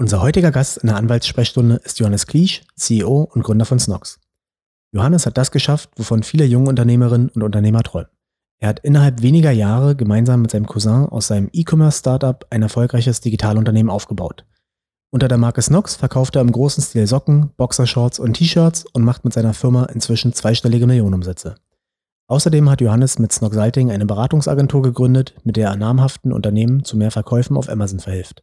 Unser heutiger Gast in der Anwaltssprechstunde ist Johannes Kliesch, CEO und Gründer von Snox. Johannes hat das geschafft, wovon viele junge Unternehmerinnen und Unternehmer träumen. Er hat innerhalb weniger Jahre gemeinsam mit seinem Cousin aus seinem E-Commerce-Startup ein erfolgreiches Digitalunternehmen aufgebaut. Unter der Marke Snox verkauft er im großen Stil Socken, Boxershorts und T-Shirts und macht mit seiner Firma inzwischen zweistellige Millionenumsätze. Außerdem hat Johannes mit Snox Salting eine Beratungsagentur gegründet, mit der er namhaften Unternehmen zu mehr Verkäufen auf Amazon verhilft.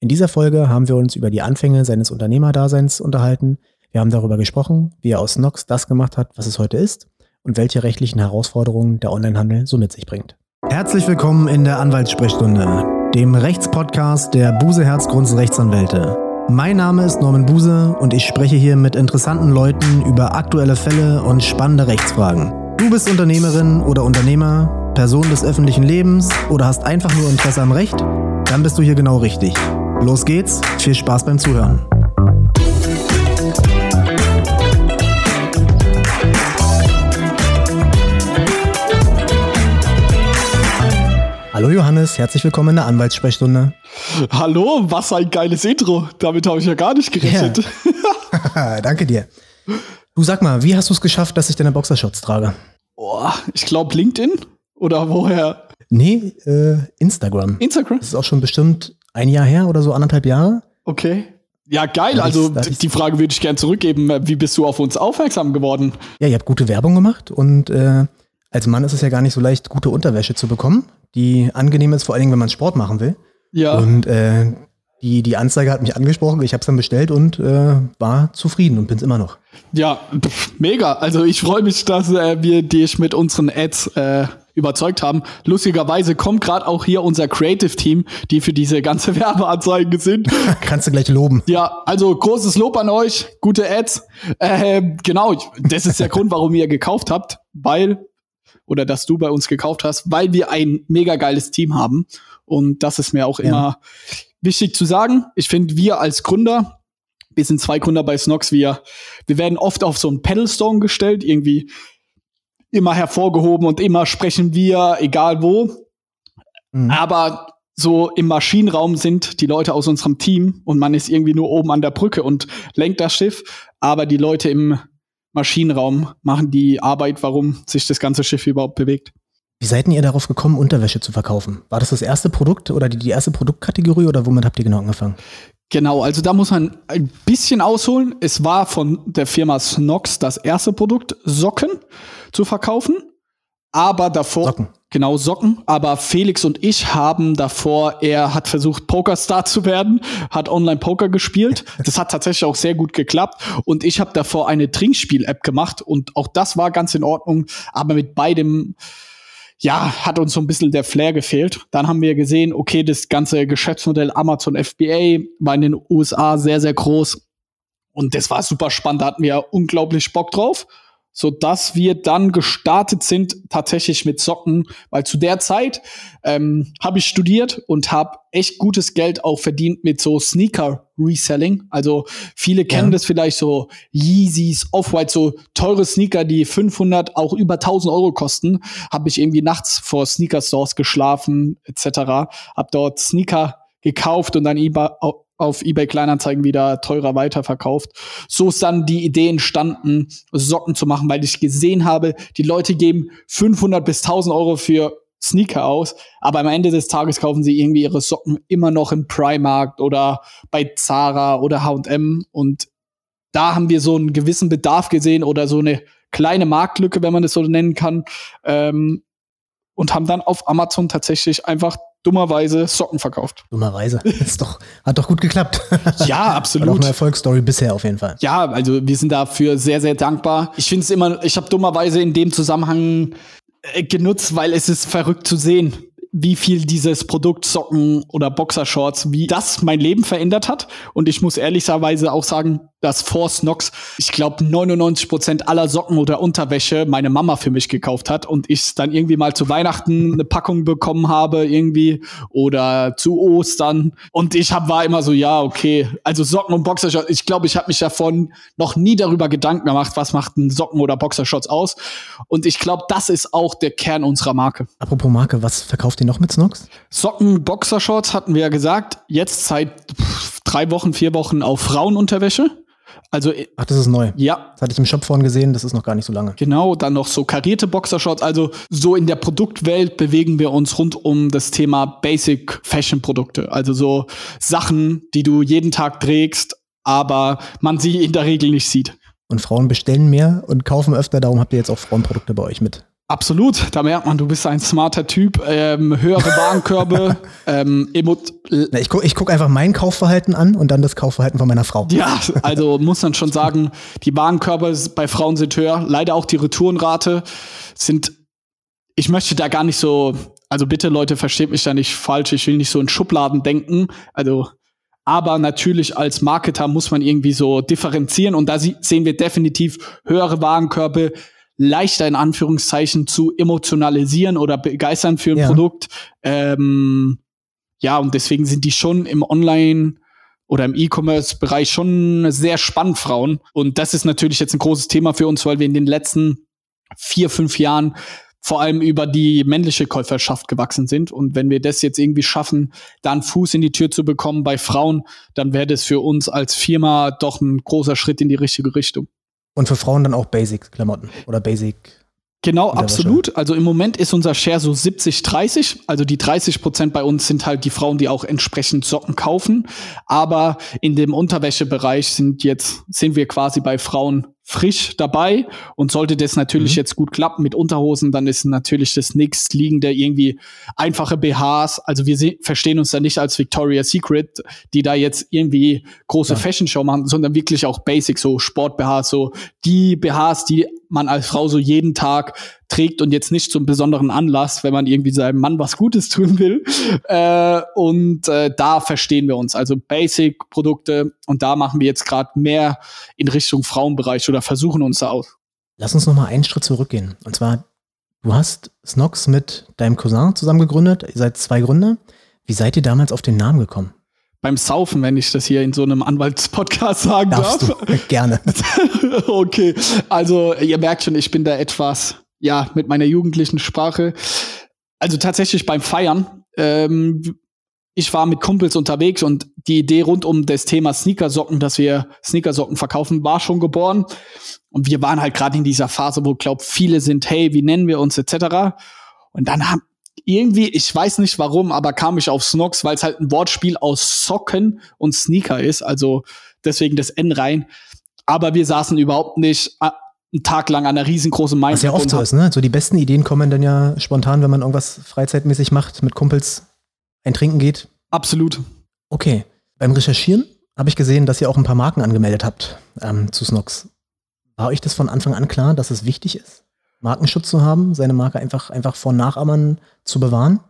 In dieser Folge haben wir uns über die Anfänge seines Unternehmerdaseins unterhalten. Wir haben darüber gesprochen, wie er aus Nox das gemacht hat, was es heute ist und welche rechtlichen Herausforderungen der Onlinehandel so mit sich bringt. Herzlich willkommen in der Anwaltssprechstunde, dem Rechtspodcast der Buse Herzgrunds Rechtsanwälte. Mein Name ist Norman Buse und ich spreche hier mit interessanten Leuten über aktuelle Fälle und spannende Rechtsfragen. Du bist Unternehmerin oder Unternehmer, Person des öffentlichen Lebens oder hast einfach nur Interesse am Recht? Dann bist du hier genau richtig. Los geht's, viel Spaß beim Zuhören. Hallo Johannes, herzlich willkommen in der Anwaltssprechstunde. Hallo, was ein geiles Intro. Damit habe ich ja gar nicht gerechnet. Ja. Danke dir. Du sag mal, wie hast du es geschafft, dass ich deine Boxershorts trage? Oh, ich glaube LinkedIn oder woher? Nee, äh, Instagram. Instagram? Das ist auch schon bestimmt ein Jahr her oder so, anderthalb Jahre. Okay. Ja, geil. Also die Frage würde ich gerne zurückgeben. Wie bist du auf uns aufmerksam geworden? Ja, ihr habt gute Werbung gemacht und äh, als Mann ist es ja gar nicht so leicht, gute Unterwäsche zu bekommen, die angenehm ist, vor allen Dingen, wenn man Sport machen will. Ja. Und äh, die, die Anzeige hat mich angesprochen, ich habe es dann bestellt und äh, war zufrieden und bin es immer noch. Ja, mega. Also ich freue mich, dass äh, wir dich mit unseren Ads äh, überzeugt haben. Lustigerweise kommt gerade auch hier unser Creative Team, die für diese ganze Werbeanzeigen sind. Kannst du gleich loben. Ja, also großes Lob an euch, gute Ads. Äh, genau, das ist der Grund, warum ihr gekauft habt, weil oder dass du bei uns gekauft hast, weil wir ein mega geiles Team haben und das ist mir auch ja. immer wichtig zu sagen. Ich finde, wir als Gründer wir sind zwei Gründer bei Snox, wir, wir werden oft auf so einen Pedalstone gestellt, irgendwie immer hervorgehoben und immer sprechen wir, egal wo. Mhm. Aber so im Maschinenraum sind die Leute aus unserem Team und man ist irgendwie nur oben an der Brücke und lenkt das Schiff. Aber die Leute im Maschinenraum machen die Arbeit, warum sich das ganze Schiff überhaupt bewegt. Wie seid ihr darauf gekommen, Unterwäsche zu verkaufen? War das das erste Produkt oder die, die erste Produktkategorie oder womit habt ihr genau angefangen? Genau, also da muss man ein bisschen ausholen. Es war von der Firma Snox das erste Produkt, Socken zu verkaufen. Aber davor, Socken. genau Socken, aber Felix und ich haben davor, er hat versucht, Pokerstar zu werden, hat Online-Poker gespielt. Das hat tatsächlich auch sehr gut geklappt. Und ich habe davor eine Trinkspiel-App gemacht und auch das war ganz in Ordnung. Aber mit beidem ja, hat uns so ein bisschen der Flair gefehlt. Dann haben wir gesehen, okay, das ganze Geschäftsmodell Amazon FBA war in den USA sehr, sehr groß. Und das war super spannend, da hatten wir unglaublich Bock drauf so dass wir dann gestartet sind tatsächlich mit Socken, weil zu der Zeit ähm, habe ich studiert und habe echt gutes Geld auch verdient mit so Sneaker Reselling. Also viele kennen ja. das vielleicht so Yeezys, Off-White, so teure Sneaker, die 500 auch über 1000 Euro kosten. Habe ich irgendwie nachts vor Sneaker Stores geschlafen etc. Hab dort Sneaker gekauft und dann auf eBay Kleinanzeigen wieder teurer weiterverkauft. So ist dann die Idee entstanden, Socken zu machen, weil ich gesehen habe, die Leute geben 500 bis 1000 Euro für Sneaker aus, aber am Ende des Tages kaufen sie irgendwie ihre Socken immer noch im Primark oder bei Zara oder H&M und da haben wir so einen gewissen Bedarf gesehen oder so eine kleine Marktlücke, wenn man es so nennen kann, ähm, und haben dann auf Amazon tatsächlich einfach dummerweise Socken verkauft. Dummerweise. Ist doch, hat doch gut geklappt. Ja, absolut. War doch eine Erfolgsstory bisher auf jeden Fall. Ja, also wir sind dafür sehr, sehr dankbar. Ich finde es immer, ich habe dummerweise in dem Zusammenhang genutzt, weil es ist verrückt zu sehen, wie viel dieses Produkt Socken oder Boxershorts, wie das mein Leben verändert hat. Und ich muss ehrlicherweise auch sagen, dass Force Knox, ich glaube, 99 Prozent aller Socken oder Unterwäsche meine Mama für mich gekauft hat und ich dann irgendwie mal zu Weihnachten eine Packung bekommen habe irgendwie oder zu Ostern. Und ich hab, war immer so, ja, okay, also Socken und Boxershorts. Ich glaube, ich habe mich davon noch nie darüber Gedanken gemacht, was macht ein Socken oder Boxershorts aus. Und ich glaube, das ist auch der Kern unserer Marke. Apropos Marke, was verkauft ihr noch mit Snox? Socken, Boxershorts hatten wir ja gesagt. Jetzt seit drei Wochen, vier Wochen auf Frauenunterwäsche. Also, Ach, das ist neu. ja, Das hatte ich im Shop vorhin gesehen, das ist noch gar nicht so lange. Genau, dann noch so karierte Boxershorts. Also so in der Produktwelt bewegen wir uns rund um das Thema Basic Fashion Produkte. Also so Sachen, die du jeden Tag trägst, aber man sie in der Regel nicht sieht. Und Frauen bestellen mehr und kaufen öfter, darum habt ihr jetzt auch Frauenprodukte bei euch mit. Absolut, da merkt man, du bist ein smarter Typ, ähm, höhere Warenkörbe, ähm, Na, ich gucke ich guck einfach mein Kaufverhalten an und dann das Kaufverhalten von meiner Frau. Ja, also muss man schon sagen, die Warenkörbe bei Frauen sind höher. Leider auch die Retourenrate sind, ich möchte da gar nicht so, also bitte Leute, versteht mich da nicht falsch, ich will nicht so in Schubladen denken. Also, aber natürlich als Marketer muss man irgendwie so differenzieren und da sehen wir definitiv höhere Warenkörbe, leichter in Anführungszeichen zu emotionalisieren oder begeistern für ein Ja. Produkt. Ähm, ja, und deswegen sind die schon im Online- oder im E-Commerce-Bereich schon sehr spannend, Frauen. Und das ist natürlich jetzt ein großes Thema für uns, weil wir in den letzten vier, fünf Jahren vor allem über die männliche Käuferschaft gewachsen sind. Und wenn wir das jetzt irgendwie schaffen, da einen Fuß in die Tür zu bekommen bei Frauen, dann wäre das für uns als Firma doch ein großer Schritt in die richtige Richtung. Und für Frauen dann auch Basic-Klamotten oder Basic. Genau, absolut. Also im Moment ist unser Share so 70, 30. Also die 30 Prozent bei uns sind halt die Frauen, die auch entsprechend Socken kaufen. Aber in dem Unterwäschebereich sind jetzt, sind wir quasi bei Frauen frisch dabei. Und sollte das natürlich Mhm. jetzt gut klappen mit Unterhosen, dann ist natürlich das nächstliegende irgendwie einfache BHs. Also wir verstehen uns da nicht als Victoria's Secret, die da jetzt irgendwie große Ja. Fashion Show machen, sondern wirklich auch Basic, so Sport-BHs, so die BHs, die man als Frau so jeden Tag trägt und jetzt nicht zum besonderen Anlass, wenn man irgendwie seinem Mann was Gutes tun will. Äh, und äh, da verstehen wir uns. Also Basic-Produkte und da machen wir jetzt gerade mehr in Richtung Frauenbereich oder versuchen uns da aus. Lass uns noch mal einen Schritt zurückgehen. Und zwar, du hast Snox mit deinem Cousin zusammen gegründet. Ihr seid zwei Gründer. Wie seid ihr damals auf den Namen gekommen? Beim Saufen, wenn ich das hier in so einem Anwaltspodcast sagen Darfst darf. du? Gerne. okay, also ihr merkt schon, ich bin da etwas, ja, mit meiner jugendlichen Sprache. Also tatsächlich beim Feiern, ähm, ich war mit Kumpels unterwegs und die Idee rund um das Thema Sneakersocken, dass wir Sneakersocken verkaufen, war schon geboren. Und wir waren halt gerade in dieser Phase, wo, glaub, viele sind, hey, wie nennen wir uns, etc. Und dann haben irgendwie, ich weiß nicht warum, aber kam ich auf Snox, weil es halt ein Wortspiel aus Socken und Sneaker ist. Also deswegen das N rein. Aber wir saßen überhaupt nicht einen Tag lang an einer riesengroßen Meinung. Was ja oft so ist, ne? So die besten Ideen kommen dann ja spontan, wenn man irgendwas freizeitmäßig macht, mit Kumpels ein Trinken geht. Absolut. Okay. Beim Recherchieren habe ich gesehen, dass ihr auch ein paar Marken angemeldet habt ähm, zu Snox. War euch das von Anfang an klar, dass es wichtig ist, Markenschutz zu haben, seine Marke einfach, einfach vor Nachahmern zu bewahren?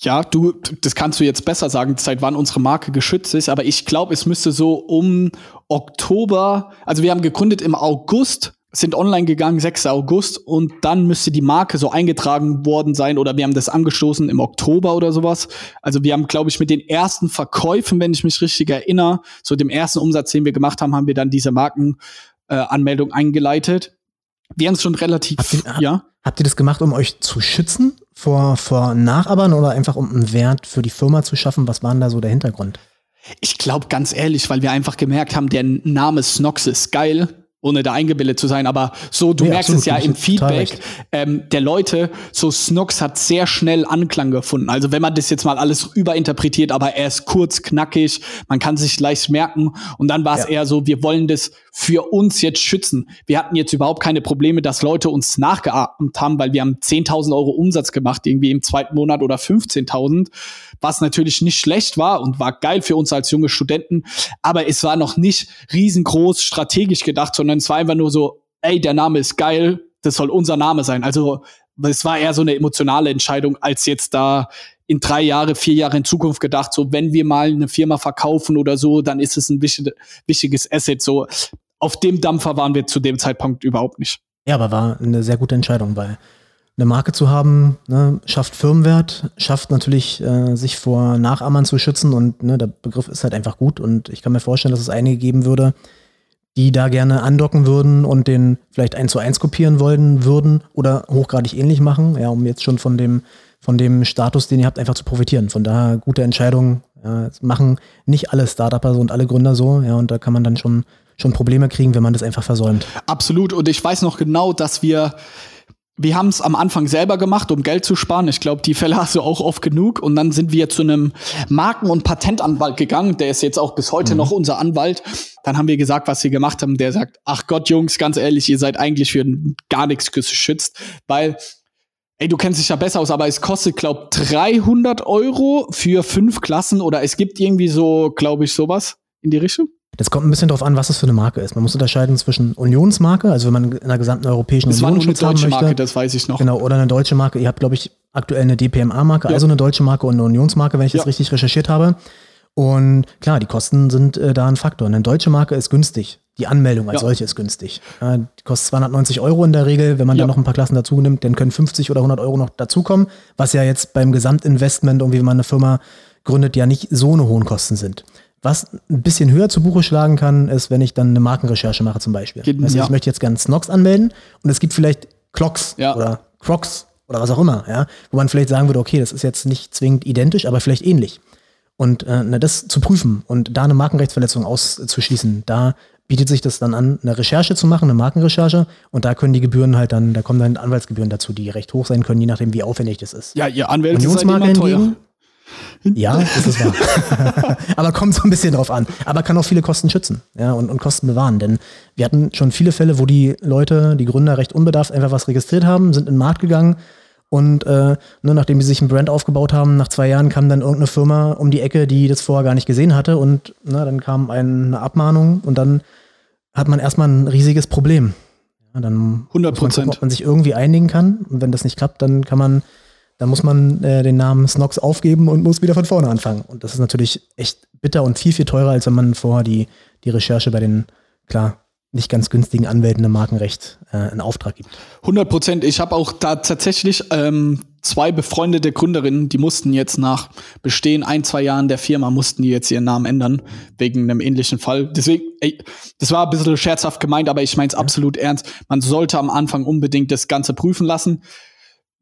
Ja, du, das kannst du jetzt besser sagen, seit wann unsere Marke geschützt ist, aber ich glaube, es müsste so um Oktober, also wir haben gegründet im August, sind online gegangen, 6. August, und dann müsste die Marke so eingetragen worden sein oder wir haben das angestoßen im Oktober oder sowas. Also wir haben, glaube ich, mit den ersten Verkäufen, wenn ich mich richtig erinnere, so dem ersten Umsatz, den wir gemacht haben, haben wir dann diese Markenanmeldung äh, eingeleitet. Wir haben es schon relativ, Habt ihr- ja. Habt ihr das gemacht, um euch zu schützen vor, vor Nachahmern oder einfach um einen Wert für die Firma zu schaffen? Was war denn da so der Hintergrund? Ich glaube ganz ehrlich, weil wir einfach gemerkt haben, der Name Snox ist geil, ohne da eingebildet zu sein, aber so, du Nee, merkst absolut, es ja im Feedback ähm, der Leute, so Snox hat sehr schnell Anklang gefunden. Also wenn man das jetzt mal alles überinterpretiert, aber er ist kurz, knackig, man kann sich leicht merken und dann war es Ja. eher so, wir wollen das für uns jetzt schützen. Wir hatten jetzt überhaupt keine Probleme, dass Leute uns nachgeahmt haben, weil wir haben 10.000 Euro Umsatz gemacht, irgendwie im zweiten Monat oder 15.000, was natürlich nicht schlecht war und war geil für uns als junge Studenten, aber es war noch nicht riesengroß strategisch gedacht, sondern es war einfach nur so, ey, der Name ist geil, das soll unser Name sein. Also es war eher so eine emotionale Entscheidung, als jetzt da in drei Jahre, vier Jahre in Zukunft gedacht, so wenn wir mal eine Firma verkaufen oder so, dann ist es ein wichtig, wichtiges Asset. So auf dem Dampfer waren wir zu dem Zeitpunkt überhaupt nicht. Ja, aber war eine sehr gute Entscheidung, weil eine Marke zu haben, ne, schafft Firmenwert, schafft natürlich, äh, sich vor Nachahmern zu schützen und ne, der Begriff ist halt einfach gut und ich kann mir vorstellen, dass es einige geben würde, die da gerne andocken würden und den vielleicht eins zu eins kopieren wollen würden oder hochgradig ähnlich machen, ja, um jetzt schon von dem, von dem Status, den ihr habt, einfach zu profitieren. Von daher gute Entscheidung, Ja, machen nicht alle Startupper und alle Gründer so, ja, und da kann man dann schon, schon Probleme kriegen, wenn man das einfach versäumt. Absolut. Und ich weiß noch genau, dass wir wir haben es am Anfang selber gemacht, um Geld zu sparen. Ich glaube, die Fälle hast du auch oft genug. Und dann sind wir zu einem Marken- und Patentanwalt gegangen. Der ist jetzt auch bis heute mhm. noch unser Anwalt. Dann haben wir gesagt, was wir gemacht haben. Der sagt, ach Gott, Jungs, ganz ehrlich, ihr seid eigentlich für gar nichts geschützt. Weil, ey, du kennst dich ja besser aus, aber es kostet, glaub 300 Euro für fünf Klassen. Oder es gibt irgendwie so, glaube ich, sowas in die Richtung. Das kommt ein bisschen darauf an, was es für eine Marke ist. Man muss unterscheiden zwischen Unionsmarke, also wenn man in der gesamten europäischen das Union war eine deutsche möchte, Marke, das weiß ich noch. Genau, oder eine deutsche Marke. Ihr habt, glaube ich, aktuell eine DPMA-Marke, ja. also eine deutsche Marke und eine Unionsmarke, wenn ich ja. das richtig recherchiert habe. Und klar, die Kosten sind äh, da ein Faktor. Eine deutsche Marke ist günstig. Die Anmeldung als ja. solche ist günstig. Ja, die kostet 290 Euro in der Regel. Wenn man dann noch ein paar Klassen dazu nimmt, dann können 50 oder 100 Euro noch dazukommen, was ja jetzt beim Gesamtinvestment, irgendwie, wenn man eine Firma gründet, ja nicht so eine hohen Kosten sind. Was ein bisschen höher zu Buche schlagen kann, ist, wenn ich dann eine Markenrecherche mache zum Beispiel. Geht, also. Ich möchte jetzt gerne Snox anmelden und es gibt vielleicht Clocks ja. oder Crocs oder was auch immer, ja, wo man vielleicht sagen würde, okay, das ist jetzt nicht zwingend identisch, aber vielleicht ähnlich. Und äh, na, das zu prüfen und da eine Markenrechtsverletzung auszuschließen, da bietet sich das dann an, eine Recherche zu machen, eine Markenrecherche. Und da können die Gebühren halt dann, da kommen dann Anwaltsgebühren dazu, die recht hoch sein können, je nachdem, wie aufwendig das ist. Ja, ihr Anwälte seid immer teuer. Ja, das ist wahr. aber kommt so ein bisschen drauf an. Aber kann auch viele Kosten schützen ja, und, und Kosten bewahren. Denn wir hatten schon viele Fälle, wo die Leute, die Gründer recht unbedarft einfach was registriert haben, sind in den Markt gegangen und äh, ne, nachdem sie sich ein Brand aufgebaut haben, nach zwei Jahren kam dann irgendeine Firma um die Ecke, die das vorher gar nicht gesehen hatte und ne, dann kam eine Abmahnung und dann hat man erstmal ein riesiges Problem. Ja, dann 100 Prozent. Ob man sich irgendwie einigen kann und wenn das nicht klappt, dann kann man da muss man äh, den Namen Snox aufgeben und muss wieder von vorne anfangen. Und das ist natürlich echt bitter und viel, viel teurer, als wenn man vorher die, die Recherche bei den, klar, nicht ganz günstigen Anwälten im Markenrecht äh, in Auftrag gibt. 100 Prozent. Ich habe auch da tatsächlich ähm, zwei befreundete Gründerinnen, die mussten jetzt nach Bestehen ein, zwei Jahren der Firma, mussten die jetzt ihren Namen ändern, wegen einem ähnlichen Fall. Deswegen, ey, das war ein bisschen scherzhaft gemeint, aber ich meine es ja. absolut ernst. Man sollte am Anfang unbedingt das Ganze prüfen lassen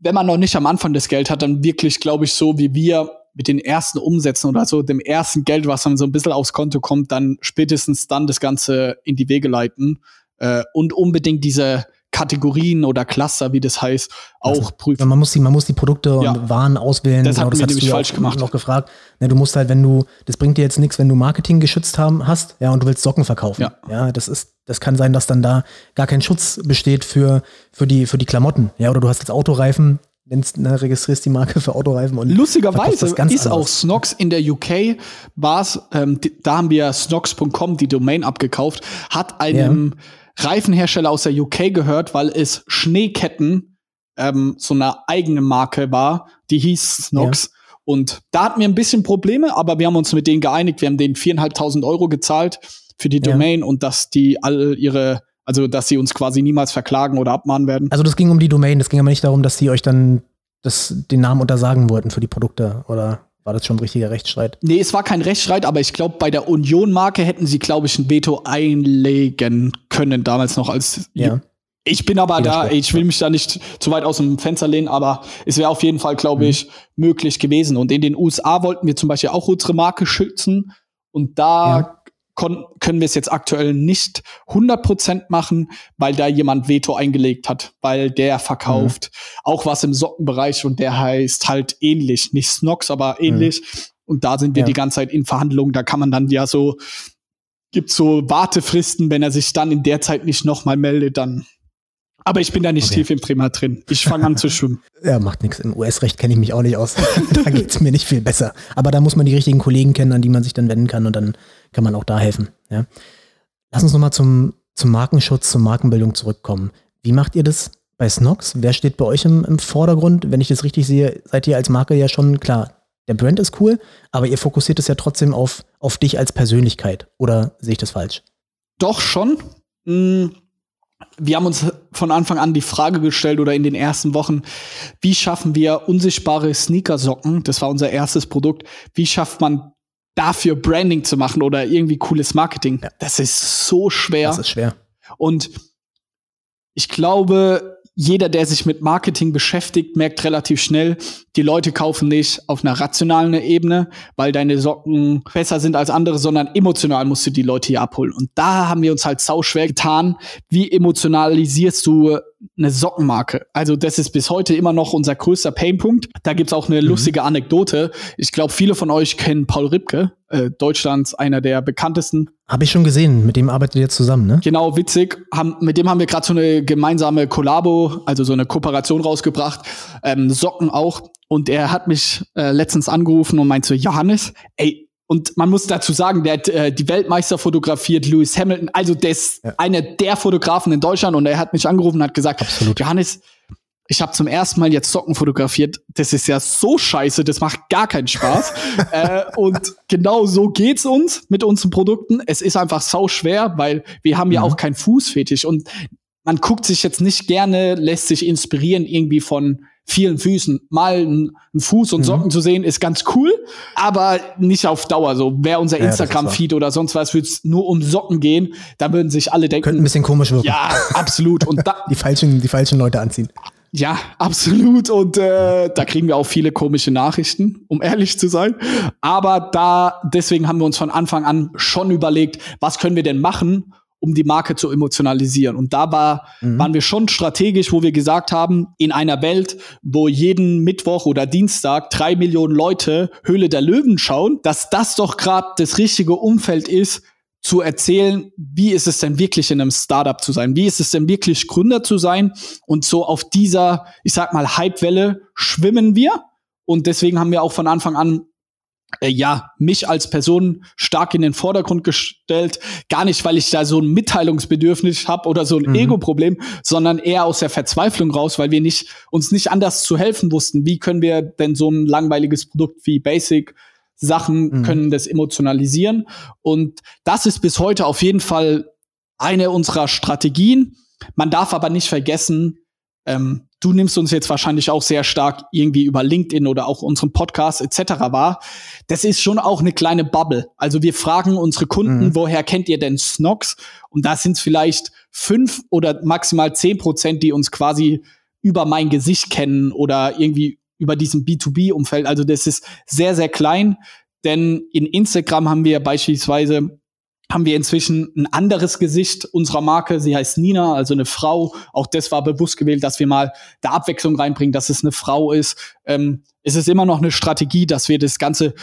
wenn man noch nicht am Anfang das Geld hat, dann wirklich, glaube ich, so wie wir mit den ersten Umsätzen oder so, dem ersten Geld, was dann so ein bisschen aufs Konto kommt, dann spätestens dann das Ganze in die Wege leiten äh, und unbedingt diese Kategorien oder Cluster, wie das heißt, auch also, prüfen. Man muss die, man muss die Produkte und ja. Waren auswählen. Das genau, hat das mir nämlich falsch gemacht. noch gefragt. Ne, du musst halt, wenn du, das bringt dir jetzt nichts, wenn du Marketing geschützt haben, hast, ja, und du willst Socken verkaufen. Ja. ja, das ist, das kann sein, dass dann da gar kein Schutz besteht für, für die, für die Klamotten. Ja, oder du hast jetzt Autoreifen, nennst, ne, registrierst die Marke für Autoreifen und lustigerweise ist anders. auch Snox in der UK war's, ähm, da haben wir snox.com die Domain abgekauft, hat einem ja. Reifenhersteller aus der UK gehört, weil es Schneeketten ähm, so eine eigene Marke war, die hieß Snox. Ja. Und da hatten wir ein bisschen Probleme, aber wir haben uns mit denen geeinigt. Wir haben denen viereinhalbtausend Euro gezahlt für die Domain ja. und dass die all ihre also, dass sie uns quasi niemals verklagen oder abmahnen werden. Also, das ging um die Domain, das ging aber nicht darum, dass sie euch dann das, den Namen untersagen wollten für die Produkte, oder? War das schon ein richtiger Rechtsstreit? Nee, es war kein Rechtsstreit, aber ich glaube, bei der Union-Marke hätten sie, glaube ich, ein Veto einlegen können, damals noch als. Ja. Ich bin aber da, ich will mich da nicht zu weit aus dem Fenster lehnen, aber es wäre auf jeden Fall, glaube mhm. ich, möglich gewesen. Und in den USA wollten wir zum Beispiel auch unsere Marke schützen. Und da ja können wir es jetzt aktuell nicht 100% machen, weil da jemand Veto eingelegt hat, weil der verkauft mhm. auch was im Sockenbereich und der heißt halt ähnlich, nicht Snox, aber ähnlich. Mhm. Und da sind wir ja. die ganze Zeit in Verhandlungen. Da kann man dann ja so, gibt so Wartefristen, wenn er sich dann in der Zeit nicht nochmal meldet, dann aber ich bin da nicht okay. tief im Thema drin. Ich fange an zu schwimmen. Ja, macht nichts. Im US-Recht kenne ich mich auch nicht aus. da geht's mir nicht viel besser. Aber da muss man die richtigen Kollegen kennen, an die man sich dann wenden kann und dann kann man auch da helfen. Ja. Lass uns nochmal zum, zum Markenschutz, zur Markenbildung zurückkommen. Wie macht ihr das bei Snox? Wer steht bei euch im, im Vordergrund? Wenn ich das richtig sehe, seid ihr als Marke ja schon klar. Der Brand ist cool, aber ihr fokussiert es ja trotzdem auf, auf dich als Persönlichkeit. Oder sehe ich das falsch? Doch schon. Hm wir haben uns von Anfang an die Frage gestellt oder in den ersten Wochen, wie schaffen wir unsichtbare Sneakersocken? Das war unser erstes Produkt. Wie schafft man dafür Branding zu machen oder irgendwie cooles Marketing? Ja. Das ist so schwer. Das ist schwer. Und ich glaube, jeder, der sich mit Marketing beschäftigt, merkt relativ schnell, die Leute kaufen nicht auf einer rationalen Ebene, weil deine Socken besser sind als andere, sondern emotional musst du die Leute hier abholen. Und da haben wir uns halt sau schwer getan. Wie emotionalisierst du eine Sockenmarke. Also das ist bis heute immer noch unser größter Painpunkt. Da gibt's auch eine mhm. lustige Anekdote. Ich glaube, viele von euch kennen Paul Ripke, äh, Deutschlands einer der bekanntesten. Habe ich schon gesehen, mit dem arbeitet ihr zusammen, ne? Genau, witzig. Haben, mit dem haben wir gerade so eine gemeinsame Kollabo, also so eine Kooperation rausgebracht. Ähm, Socken auch. Und er hat mich äh, letztens angerufen und meinte so, Johannes, ey, und man muss dazu sagen, der hat äh, die Weltmeister fotografiert, Lewis Hamilton, also der ist ja. einer der Fotografen in Deutschland und er hat mich angerufen und hat gesagt, Absolut. Johannes, ich habe zum ersten Mal jetzt Socken fotografiert. Das ist ja so scheiße, das macht gar keinen Spaß. äh, und genau so geht's uns mit unseren Produkten. Es ist einfach sau schwer, weil wir haben ja mhm. auch keinen Fußfetisch und man guckt sich jetzt nicht gerne, lässt sich inspirieren irgendwie von vielen Füßen. Mal einen Fuß und mhm. Socken mhm. zu sehen, ist ganz cool, aber nicht auf Dauer. So wäre unser ja, Instagram-Feed oder sonst was, würde es nur um Socken gehen, da würden sich alle denken. Könnte ein bisschen komisch wirken. Ja, absolut. Und da, die falschen, die falschen Leute anziehen. Ja, absolut. Und äh, da kriegen wir auch viele komische Nachrichten, um ehrlich zu sein. Aber da, deswegen haben wir uns von Anfang an schon überlegt, was können wir denn machen, um die Marke zu emotionalisieren. Und da war, mhm. waren wir schon strategisch, wo wir gesagt haben, in einer Welt, wo jeden Mittwoch oder Dienstag drei Millionen Leute Höhle der Löwen schauen, dass das doch gerade das richtige Umfeld ist, zu erzählen, wie ist es denn wirklich in einem Startup zu sein? Wie ist es denn wirklich Gründer zu sein? Und so auf dieser, ich sag mal, Hypewelle schwimmen wir. Und deswegen haben wir auch von Anfang an ja, mich als Person stark in den Vordergrund gestellt. Gar nicht, weil ich da so ein Mitteilungsbedürfnis habe oder so ein mhm. Ego-Problem, sondern eher aus der Verzweiflung raus, weil wir nicht, uns nicht anders zu helfen wussten. Wie können wir denn so ein langweiliges Produkt wie Basic Sachen mhm. können das emotionalisieren? Und das ist bis heute auf jeden Fall eine unserer Strategien. Man darf aber nicht vergessen, ähm, du nimmst uns jetzt wahrscheinlich auch sehr stark irgendwie über LinkedIn oder auch unseren Podcast etc. wahr. Das ist schon auch eine kleine Bubble. Also wir fragen unsere Kunden, mhm. woher kennt ihr denn Snox? Und da sind es vielleicht fünf oder maximal zehn Prozent, die uns quasi über mein Gesicht kennen oder irgendwie über diesem B2B-Umfeld. Also das ist sehr, sehr klein. Denn in Instagram haben wir beispielsweise haben wir inzwischen ein anderes Gesicht unserer Marke. Sie heißt Nina, also eine Frau. Auch das war bewusst gewählt, dass wir mal da Abwechslung reinbringen, dass es eine Frau ist. Ähm, es ist immer noch eine Strategie, dass wir das Ganze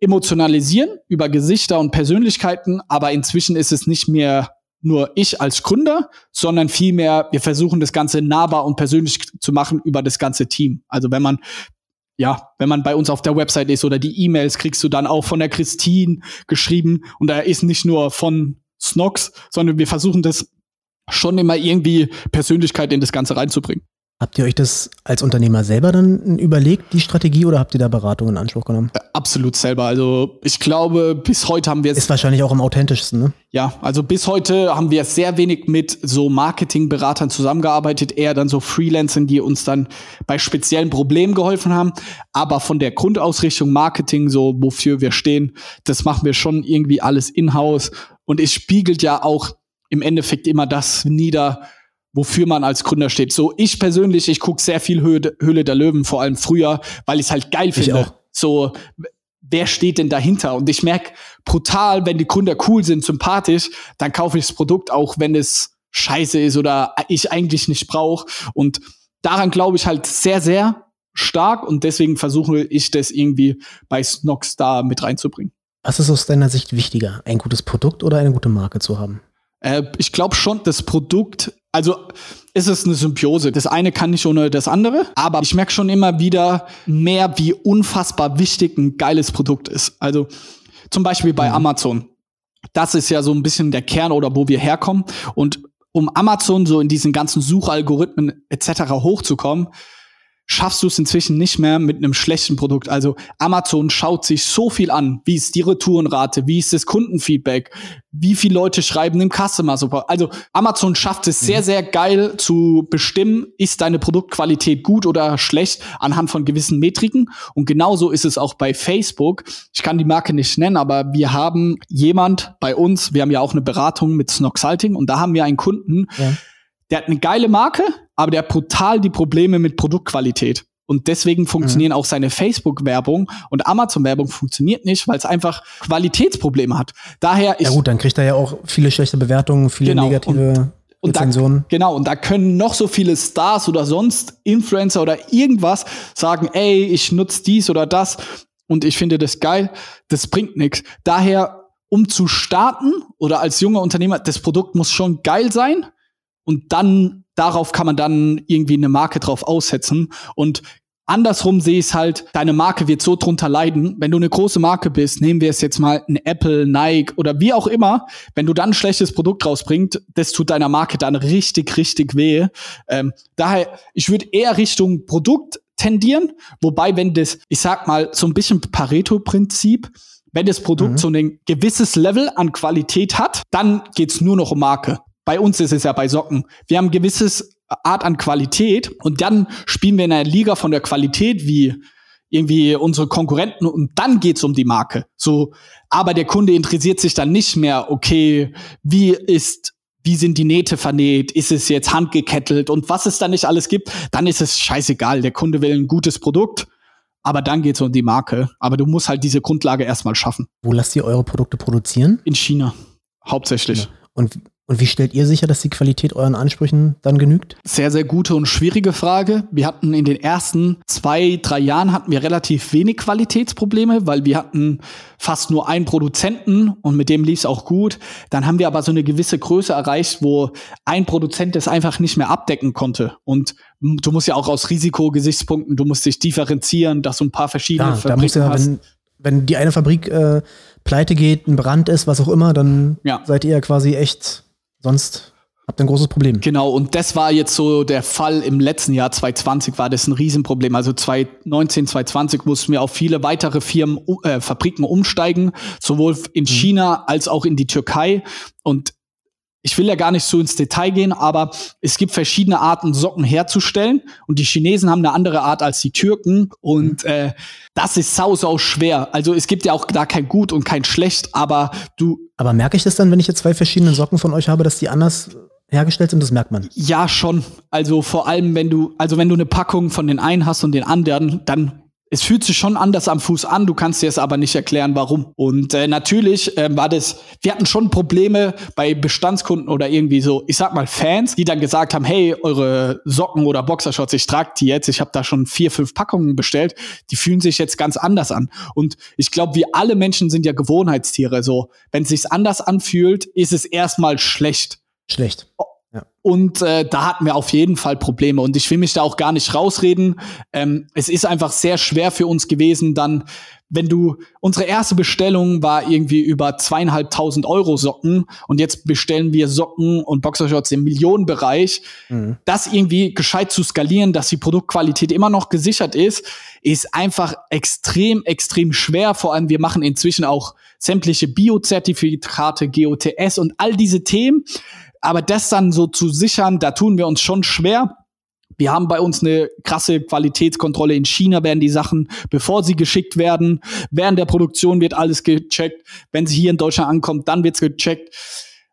emotionalisieren über Gesichter und Persönlichkeiten, aber inzwischen ist es nicht mehr nur ich als Gründer, sondern vielmehr, wir versuchen das Ganze nahbar und persönlich zu machen über das ganze Team. Also wenn man ja, wenn man bei uns auf der Website ist oder die E-Mails kriegst du dann auch von der Christine geschrieben und da ist nicht nur von Snox, sondern wir versuchen das schon immer irgendwie Persönlichkeit in das Ganze reinzubringen. Habt ihr euch das als Unternehmer selber dann überlegt, die Strategie, oder habt ihr da Beratung in Anspruch genommen? Äh, absolut selber. Also ich glaube, bis heute haben wir es. Ist wahrscheinlich auch am authentischsten, ne? Ja, also bis heute haben wir sehr wenig mit so Marketingberatern zusammengearbeitet, eher dann so Freelancern, die uns dann bei speziellen Problemen geholfen haben. Aber von der Grundausrichtung Marketing, so wofür wir stehen, das machen wir schon irgendwie alles in-house. Und es spiegelt ja auch im Endeffekt immer das nieder, wofür man als Gründer steht. So, ich persönlich, ich gucke sehr viel Höhle, Höhle der Löwen, vor allem früher, weil ich es halt geil finde. Auch. So, wer steht denn dahinter? Und ich merke brutal, wenn die Gründer cool sind, sympathisch, dann kaufe ich das Produkt, auch wenn es scheiße ist oder ich eigentlich nicht brauche. Und daran glaube ich halt sehr, sehr stark und deswegen versuche ich das irgendwie bei Snox da mit reinzubringen. Was ist aus deiner Sicht wichtiger, ein gutes Produkt oder eine gute Marke zu haben? Äh, ich glaube schon, das Produkt, also ist es eine Symbiose. Das eine kann nicht ohne das andere, aber ich merke schon immer wieder mehr, wie unfassbar wichtig ein geiles Produkt ist. Also zum Beispiel bei mhm. Amazon. Das ist ja so ein bisschen der Kern oder wo wir herkommen. Und um Amazon so in diesen ganzen Suchalgorithmen etc. hochzukommen, schaffst du es inzwischen nicht mehr mit einem schlechten Produkt. Also Amazon schaut sich so viel an. Wie ist die Retourenrate? Wie ist das Kundenfeedback? Wie viele Leute schreiben im Customer Support? Also Amazon schafft es sehr, mhm. sehr geil zu bestimmen, ist deine Produktqualität gut oder schlecht anhand von gewissen Metriken. Und genauso ist es auch bei Facebook. Ich kann die Marke nicht nennen, aber wir haben jemand bei uns, wir haben ja auch eine Beratung mit Snoxalting und da haben wir einen Kunden, ja. der hat eine geile Marke, aber der hat brutal die Probleme mit Produktqualität. Und deswegen funktionieren mhm. auch seine Facebook-Werbung und Amazon-Werbung funktioniert nicht, weil es einfach Qualitätsprobleme hat. Daher ist. Ja gut, dann kriegt er ja auch viele schlechte Bewertungen, viele genau, negative und, Rezensionen. Da, genau, und da können noch so viele Stars oder sonst Influencer oder irgendwas sagen, ey, ich nutze dies oder das und ich finde das geil. Das bringt nichts. Daher, um zu starten oder als junger Unternehmer, das Produkt muss schon geil sein und dann darauf kann man dann irgendwie eine Marke drauf aussetzen. Und andersrum sehe ich es halt, deine Marke wird so drunter leiden. Wenn du eine große Marke bist, nehmen wir es jetzt mal ein Apple, Nike oder wie auch immer, wenn du dann ein schlechtes Produkt rausbringst, das tut deiner Marke dann richtig, richtig weh. Ähm, daher, ich würde eher Richtung Produkt tendieren, wobei, wenn das, ich sag mal, so ein bisschen Pareto-Prinzip, wenn das Produkt mhm. so ein gewisses Level an Qualität hat, dann geht's nur noch um Marke bei uns ist es ja bei Socken. Wir haben gewisses Art an Qualität und dann spielen wir in einer Liga von der Qualität wie irgendwie unsere Konkurrenten und dann geht's um die Marke. So, aber der Kunde interessiert sich dann nicht mehr, okay, wie ist wie sind die Nähte vernäht? Ist es jetzt handgekettelt? Und was es da nicht alles gibt, dann ist es scheißegal. Der Kunde will ein gutes Produkt, aber dann geht's um die Marke. Aber du musst halt diese Grundlage erstmal schaffen. Wo lasst ihr eure Produkte produzieren? In China. Hauptsächlich. Und und wie stellt ihr sicher, dass die Qualität euren Ansprüchen dann genügt? Sehr, sehr gute und schwierige Frage. Wir hatten in den ersten zwei, drei Jahren hatten wir relativ wenig Qualitätsprobleme, weil wir hatten fast nur einen Produzenten und mit dem lief es auch gut. Dann haben wir aber so eine gewisse Größe erreicht, wo ein Produzent das einfach nicht mehr abdecken konnte. Und du musst ja auch aus Risikogesichtspunkten, du musst dich differenzieren, dass du ein paar verschiedene ja, Fabriken da musst du ja, hast. Wenn, wenn die eine Fabrik äh, pleite geht, ein Brand ist, was auch immer, dann ja. seid ihr ja quasi echt Sonst habt ihr ein großes Problem. Genau, und das war jetzt so der Fall im letzten Jahr 2020 war das ein Riesenproblem. Also 2019, 2020 mussten wir auf viele weitere Firmen, äh, Fabriken umsteigen, sowohl in mhm. China als auch in die Türkei. Und ich will ja gar nicht so ins Detail gehen, aber es gibt verschiedene Arten, Socken herzustellen. Und die Chinesen haben eine andere Art als die Türken. Und mhm. äh, das ist sau, sau schwer. Also es gibt ja auch da kein Gut und kein Schlecht, aber du. Aber merke ich das dann, wenn ich jetzt zwei verschiedene Socken von euch habe, dass die anders hergestellt sind, das merkt man. Ja, schon. Also vor allem, wenn du, also wenn du eine Packung von den einen hast und den anderen, dann es fühlt sich schon anders am Fuß an, du kannst dir es aber nicht erklären, warum. Und äh, natürlich äh, war das, wir hatten schon Probleme bei Bestandskunden oder irgendwie so, ich sag mal Fans, die dann gesagt haben, hey, eure Socken oder Boxershorts, ich trage die jetzt, ich habe da schon vier, fünf Packungen bestellt, die fühlen sich jetzt ganz anders an. Und ich glaube, wir alle Menschen sind ja Gewohnheitstiere. So, wenn es sich anders anfühlt, ist es erstmal schlecht. Schlecht. Und äh, da hatten wir auf jeden Fall Probleme. Und ich will mich da auch gar nicht rausreden. Ähm, es ist einfach sehr schwer für uns gewesen, dann, wenn du, unsere erste Bestellung war irgendwie über zweieinhalbtausend Euro Socken und jetzt bestellen wir Socken und Boxershorts im Millionenbereich. Mhm. Das irgendwie gescheit zu skalieren, dass die Produktqualität immer noch gesichert ist, ist einfach extrem, extrem schwer. Vor allem, wir machen inzwischen auch sämtliche Biozertifikate, GOTS und all diese Themen aber das dann so zu sichern, da tun wir uns schon schwer. Wir haben bei uns eine krasse Qualitätskontrolle. In China werden die Sachen, bevor sie geschickt werden, während der Produktion wird alles gecheckt. Wenn sie hier in Deutschland ankommt, dann wird's gecheckt.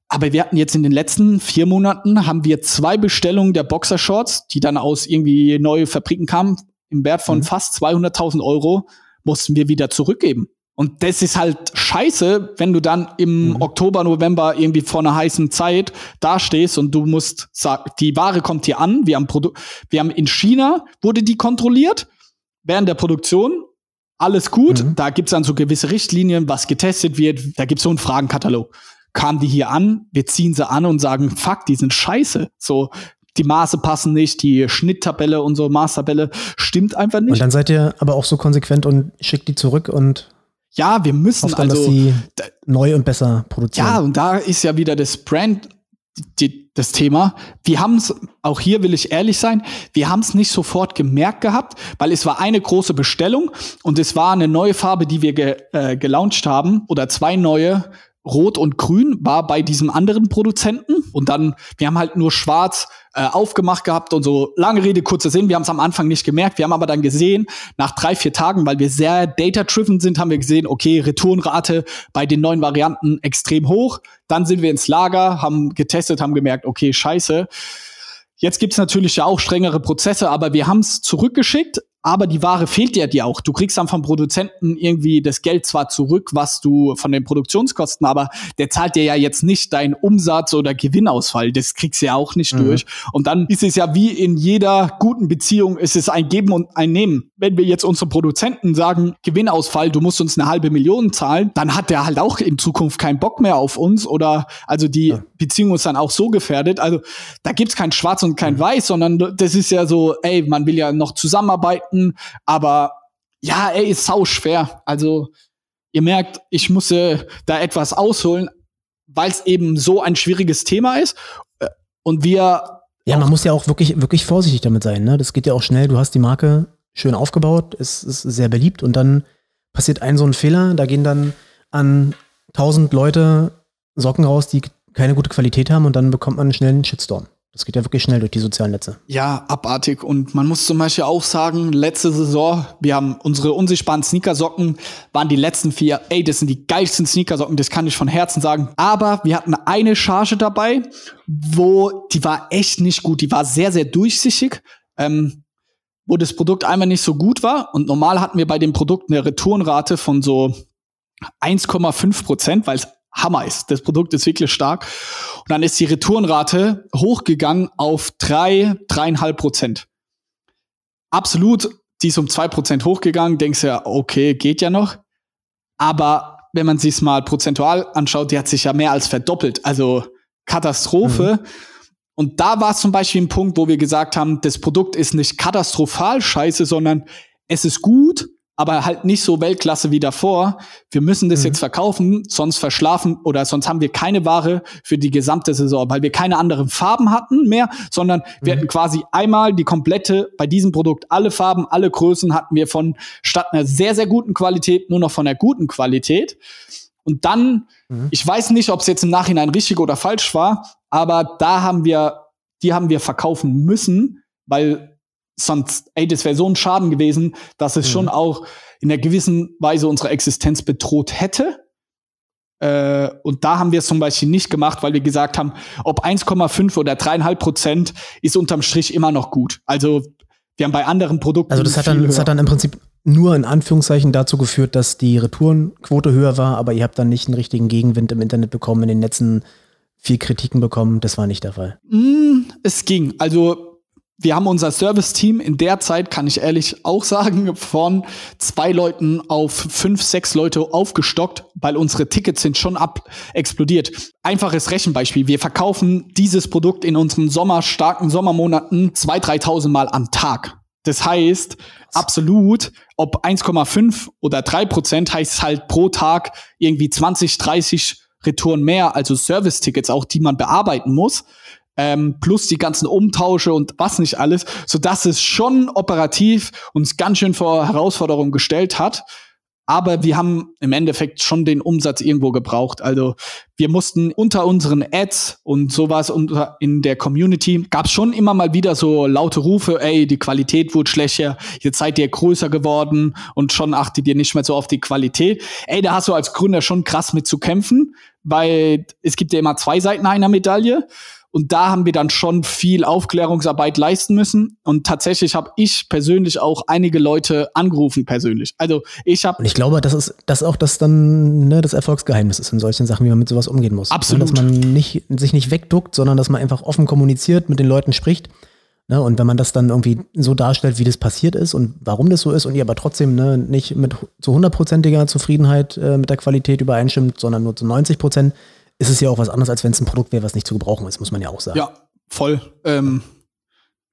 Aber wir hatten jetzt in den letzten vier Monaten haben wir zwei Bestellungen der Boxershorts, die dann aus irgendwie neue Fabriken kamen, im Wert von mhm. fast 200.000 Euro, mussten wir wieder zurückgeben. Und das ist halt scheiße, wenn du dann im mhm. Oktober, November irgendwie vor einer heißen Zeit dastehst und du musst sagen, die Ware kommt hier an, wir haben Produ wir haben in China wurde die kontrolliert während der Produktion. Alles gut, mhm. da gibt's dann so gewisse Richtlinien, was getestet wird, da gibt's so einen Fragenkatalog. Kamen die hier an, wir ziehen sie an und sagen, fuck, die sind scheiße. So, die Maße passen nicht, die Schnitttabelle, unsere Maßtabelle stimmt einfach nicht. Und dann seid ihr aber auch so konsequent und schickt die zurück und ja, wir müssen dann, also dass sie neu und besser produzieren. Ja, und da ist ja wieder das Brand die, das Thema. Wir haben es, auch hier will ich ehrlich sein, wir haben es nicht sofort gemerkt gehabt, weil es war eine große Bestellung und es war eine neue Farbe, die wir ge, äh, gelauncht haben oder zwei neue Rot und Grün war bei diesem anderen Produzenten und dann, wir haben halt nur schwarz äh, aufgemacht gehabt und so lange Rede, kurzer Sinn. Wir haben es am Anfang nicht gemerkt. Wir haben aber dann gesehen, nach drei, vier Tagen, weil wir sehr data-driven sind, haben wir gesehen, okay, Retourenrate bei den neuen Varianten extrem hoch. Dann sind wir ins Lager, haben getestet, haben gemerkt, okay, scheiße. Jetzt gibt's natürlich ja auch strengere Prozesse, aber wir haben's zurückgeschickt aber die Ware fehlt ja dir auch. Du kriegst dann vom Produzenten irgendwie das Geld zwar zurück, was du von den Produktionskosten, aber der zahlt dir ja jetzt nicht deinen Umsatz oder Gewinnausfall. Das kriegst du ja auch nicht mhm. durch. Und dann ist es ja wie in jeder guten Beziehung, ist es ein Geben und ein Nehmen. Wenn wir jetzt unsere Produzenten sagen, Gewinnausfall, du musst uns eine halbe Million zahlen, dann hat der halt auch in Zukunft keinen Bock mehr auf uns oder also die ja. Beziehung ist dann auch so gefährdet. Also da gibt's kein Schwarz und kein mhm. Weiß, sondern das ist ja so, ey, man will ja noch zusammenarbeiten Leuten, aber ja, er ist sau schwer. Also ihr merkt, ich musste da etwas ausholen, weil es eben so ein schwieriges Thema ist äh, und wir ja, man muss ja auch wirklich wirklich vorsichtig damit sein. Ne? Das geht ja auch schnell. Du hast die Marke schön aufgebaut, es ist sehr beliebt und dann passiert ein so ein Fehler. Da gehen dann an tausend Leute Socken raus, die keine gute Qualität haben und dann bekommt man schnell einen Shitstorm. Das geht ja wirklich schnell durch die sozialen Netze. Ja, abartig. Und man muss zum Beispiel auch sagen, letzte Saison, wir haben unsere unsichtbaren Sneakersocken, waren die letzten vier, ey, das sind die geilsten Sneakersocken, das kann ich von Herzen sagen. Aber wir hatten eine Charge dabei, wo, die war echt nicht gut, die war sehr, sehr durchsichtig. Ähm, wo das Produkt einmal nicht so gut war. Und normal hatten wir bei dem Produkt eine Retourenrate von so 1,5 Prozent, weil es Hammer ist. Das Produkt ist wirklich stark. Und dann ist die Retourenrate hochgegangen auf drei, dreieinhalb Prozent. Absolut, die ist um zwei Prozent hochgegangen. Denkst ja, okay, geht ja noch. Aber wenn man sich mal prozentual anschaut, die hat sich ja mehr als verdoppelt. Also Katastrophe. Mhm. Und da war es zum Beispiel ein Punkt, wo wir gesagt haben, das Produkt ist nicht katastrophal scheiße, sondern es ist gut, aber halt nicht so Weltklasse wie davor. Wir müssen das mhm. jetzt verkaufen, sonst verschlafen oder sonst haben wir keine Ware für die gesamte Saison, weil wir keine anderen Farben hatten mehr, sondern wir mhm. hatten quasi einmal die komplette, bei diesem Produkt alle Farben, alle Größen hatten wir von statt einer sehr, sehr guten Qualität nur noch von einer guten Qualität. Und dann, mhm. ich weiß nicht, ob es jetzt im Nachhinein richtig oder falsch war, aber da haben wir, die haben wir verkaufen müssen, weil sonst, ey, das wäre so ein Schaden gewesen, dass es mhm. schon auch in einer gewissen Weise unsere Existenz bedroht hätte. Äh, und da haben wir es zum Beispiel nicht gemacht, weil wir gesagt haben, ob 1,5 oder 3,5 Prozent ist unterm Strich immer noch gut. Also wir haben bei anderen Produkten. Also das hat dann, das hat dann im Prinzip nur in Anführungszeichen dazu geführt, dass die Retourenquote höher war, aber ihr habt dann nicht einen richtigen Gegenwind im Internet bekommen, in den Netzen viel Kritiken bekommen. Das war nicht der Fall. Mm, es ging. Also wir haben unser Service-Team in der Zeit, kann ich ehrlich auch sagen, von zwei Leuten auf fünf, sechs Leute aufgestockt, weil unsere Tickets sind schon ab explodiert. Einfaches Rechenbeispiel. Wir verkaufen dieses Produkt in unseren sommerstarken Sommermonaten zwei, dreitausend Mal am Tag. Das heißt, absolut, ob 1,5 oder 3 Prozent heißt halt pro Tag irgendwie 20, 30 Retouren mehr, also Service-Tickets auch, die man bearbeiten muss ähm, plus die ganzen Umtausche und was nicht alles, so dass es schon operativ uns ganz schön vor Herausforderungen gestellt hat. Aber wir haben im Endeffekt schon den Umsatz irgendwo gebraucht. Also wir mussten unter unseren Ads und sowas unter in der Community gab es schon immer mal wieder so laute Rufe, ey, die Qualität wurde schlechter, jetzt seid ihr größer geworden und schon achtet ihr nicht mehr so auf die Qualität. Ey, da hast du als Gründer schon krass mit zu kämpfen, weil es gibt ja immer zwei Seiten einer Medaille. Und da haben wir dann schon viel Aufklärungsarbeit leisten müssen. Und tatsächlich habe ich persönlich auch einige Leute angerufen persönlich. Also ich habe. Und ich glaube, das ist das auch das dann ne, das Erfolgsgeheimnis ist in solchen Sachen, wie man mit sowas umgehen muss. Ne, Absolut. dass man nicht, sich nicht wegduckt, sondern dass man einfach offen kommuniziert, mit den Leuten spricht. Ne, und wenn man das dann irgendwie so darstellt, wie das passiert ist und warum das so ist und ihr aber trotzdem ne, nicht mit zu hundertprozentiger Zufriedenheit äh, mit der Qualität übereinstimmt, sondern nur zu 90 Prozent, ist es ja auch was anderes, als wenn es ein Produkt wäre, was nicht zu gebrauchen ist, muss man ja auch sagen. Ja, voll. Ähm,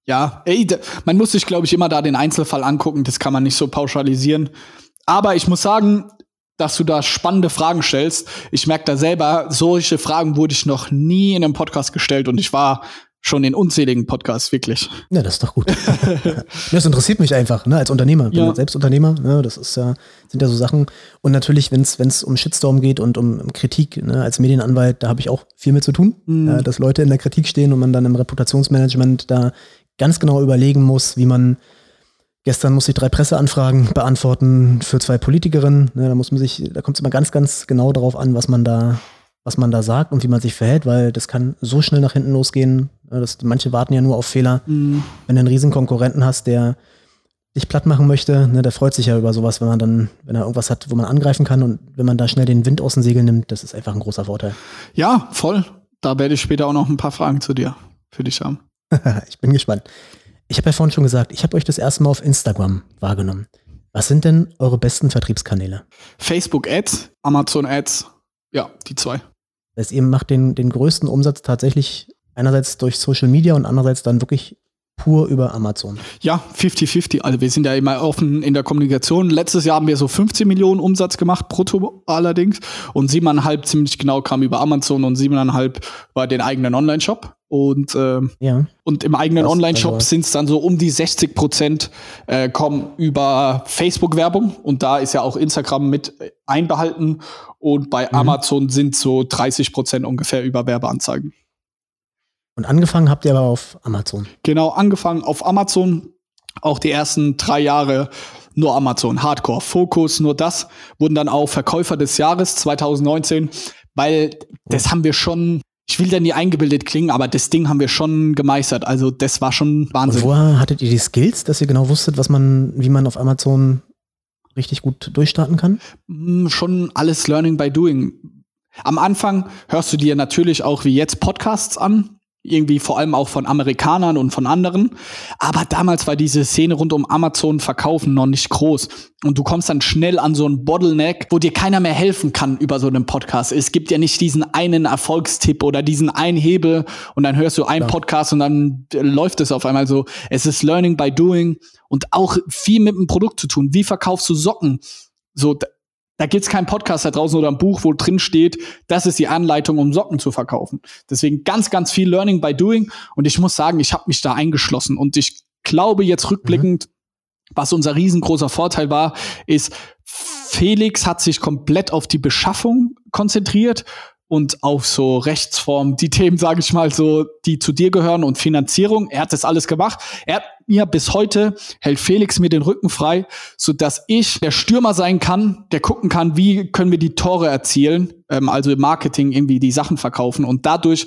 ja, ey, man muss sich, glaube ich, immer da den Einzelfall angucken. Das kann man nicht so pauschalisieren. Aber ich muss sagen, dass du da spannende Fragen stellst. Ich merke da selber, solche Fragen wurde ich noch nie in einem Podcast gestellt und ich war schon in unzähligen Podcasts, wirklich. Ja, das ist doch gut. das interessiert mich einfach, ne, als Unternehmer. Bin ja. selbst Unternehmer, ne, das ist ja, sind ja so Sachen. Und natürlich, wenn es um Shitstorm geht und um Kritik, ne, als Medienanwalt, da habe ich auch viel mit zu tun, mhm. ja, dass Leute in der Kritik stehen und man dann im Reputationsmanagement da ganz genau überlegen muss, wie man Gestern musste ich drei Presseanfragen beantworten für zwei Politikerinnen. Ne, da muss man sich, da kommt es immer ganz, ganz genau darauf an, was man da was man da sagt und wie man sich verhält, weil das kann so schnell nach hinten losgehen. Das, manche warten ja nur auf Fehler. Mhm. Wenn du einen riesen Konkurrenten hast, der dich platt machen möchte, ne, der freut sich ja über sowas, wenn man dann, wenn er irgendwas hat, wo man angreifen kann und wenn man da schnell den Wind aus den Segeln nimmt, das ist einfach ein großer Vorteil. Ja, voll. Da werde ich später auch noch ein paar Fragen zu dir für dich haben. ich bin gespannt. Ich habe ja vorhin schon gesagt, ich habe euch das erste Mal auf Instagram wahrgenommen. Was sind denn eure besten Vertriebskanäle? Facebook Ads, Amazon Ads, ja, die zwei. Das heißt, ihr macht den, den größten Umsatz tatsächlich einerseits durch Social Media und andererseits dann wirklich pur über Amazon. Ja, 50-50. Also wir sind ja immer offen in der Kommunikation. Letztes Jahr haben wir so 15 Millionen Umsatz gemacht, brutto allerdings. Und siebeneinhalb ziemlich genau kam über Amazon und siebeneinhalb war den eigenen Online-Shop. Und, äh, ja. und im eigenen Online-Shop sind es dann so um die 60 Prozent äh, kommen über Facebook-Werbung. Und da ist ja auch Instagram mit einbehalten. Und bei mhm. Amazon sind so 30 Prozent ungefähr über Werbeanzeigen. Und angefangen habt ihr aber auf Amazon. Genau, angefangen auf Amazon. Auch die ersten drei Jahre nur Amazon, Hardcore, Fokus, nur das. Wurden dann auch Verkäufer des Jahres 2019, weil das haben wir schon, ich will da nie eingebildet klingen, aber das Ding haben wir schon gemeistert. Also das war schon Wahnsinn. Und woher hattet ihr die Skills, dass ihr genau wusstet, was man, wie man auf Amazon richtig gut durchstarten kann? Hm, schon alles Learning by Doing. Am Anfang hörst du dir natürlich auch wie jetzt Podcasts an, irgendwie vor allem auch von Amerikanern und von anderen. Aber damals war diese Szene rund um Amazon verkaufen noch nicht groß. Und du kommst dann schnell an so ein Bottleneck, wo dir keiner mehr helfen kann über so einen Podcast. Es gibt ja nicht diesen einen Erfolgstipp oder diesen einen Hebel und dann hörst du einen ja. Podcast und dann läuft es auf einmal so. Es ist Learning by Doing und auch viel mit dem Produkt zu tun. Wie verkaufst du Socken? So, da gibt's keinen Podcast da draußen oder ein Buch, wo drin steht, das ist die Anleitung, um Socken zu verkaufen. Deswegen ganz, ganz viel Learning by Doing. Und ich muss sagen, ich habe mich da eingeschlossen. Und ich glaube jetzt rückblickend, mhm. was unser riesengroßer Vorteil war, ist, Felix hat sich komplett auf die Beschaffung konzentriert und auf so Rechtsform, die Themen, sage ich mal, so, die zu dir gehören und Finanzierung. Er hat das alles gemacht. Er hat mir bis heute hält Felix mir den Rücken frei, so dass ich der Stürmer sein kann, der gucken kann, wie können wir die Tore erzielen, ähm, also im Marketing irgendwie die Sachen verkaufen und dadurch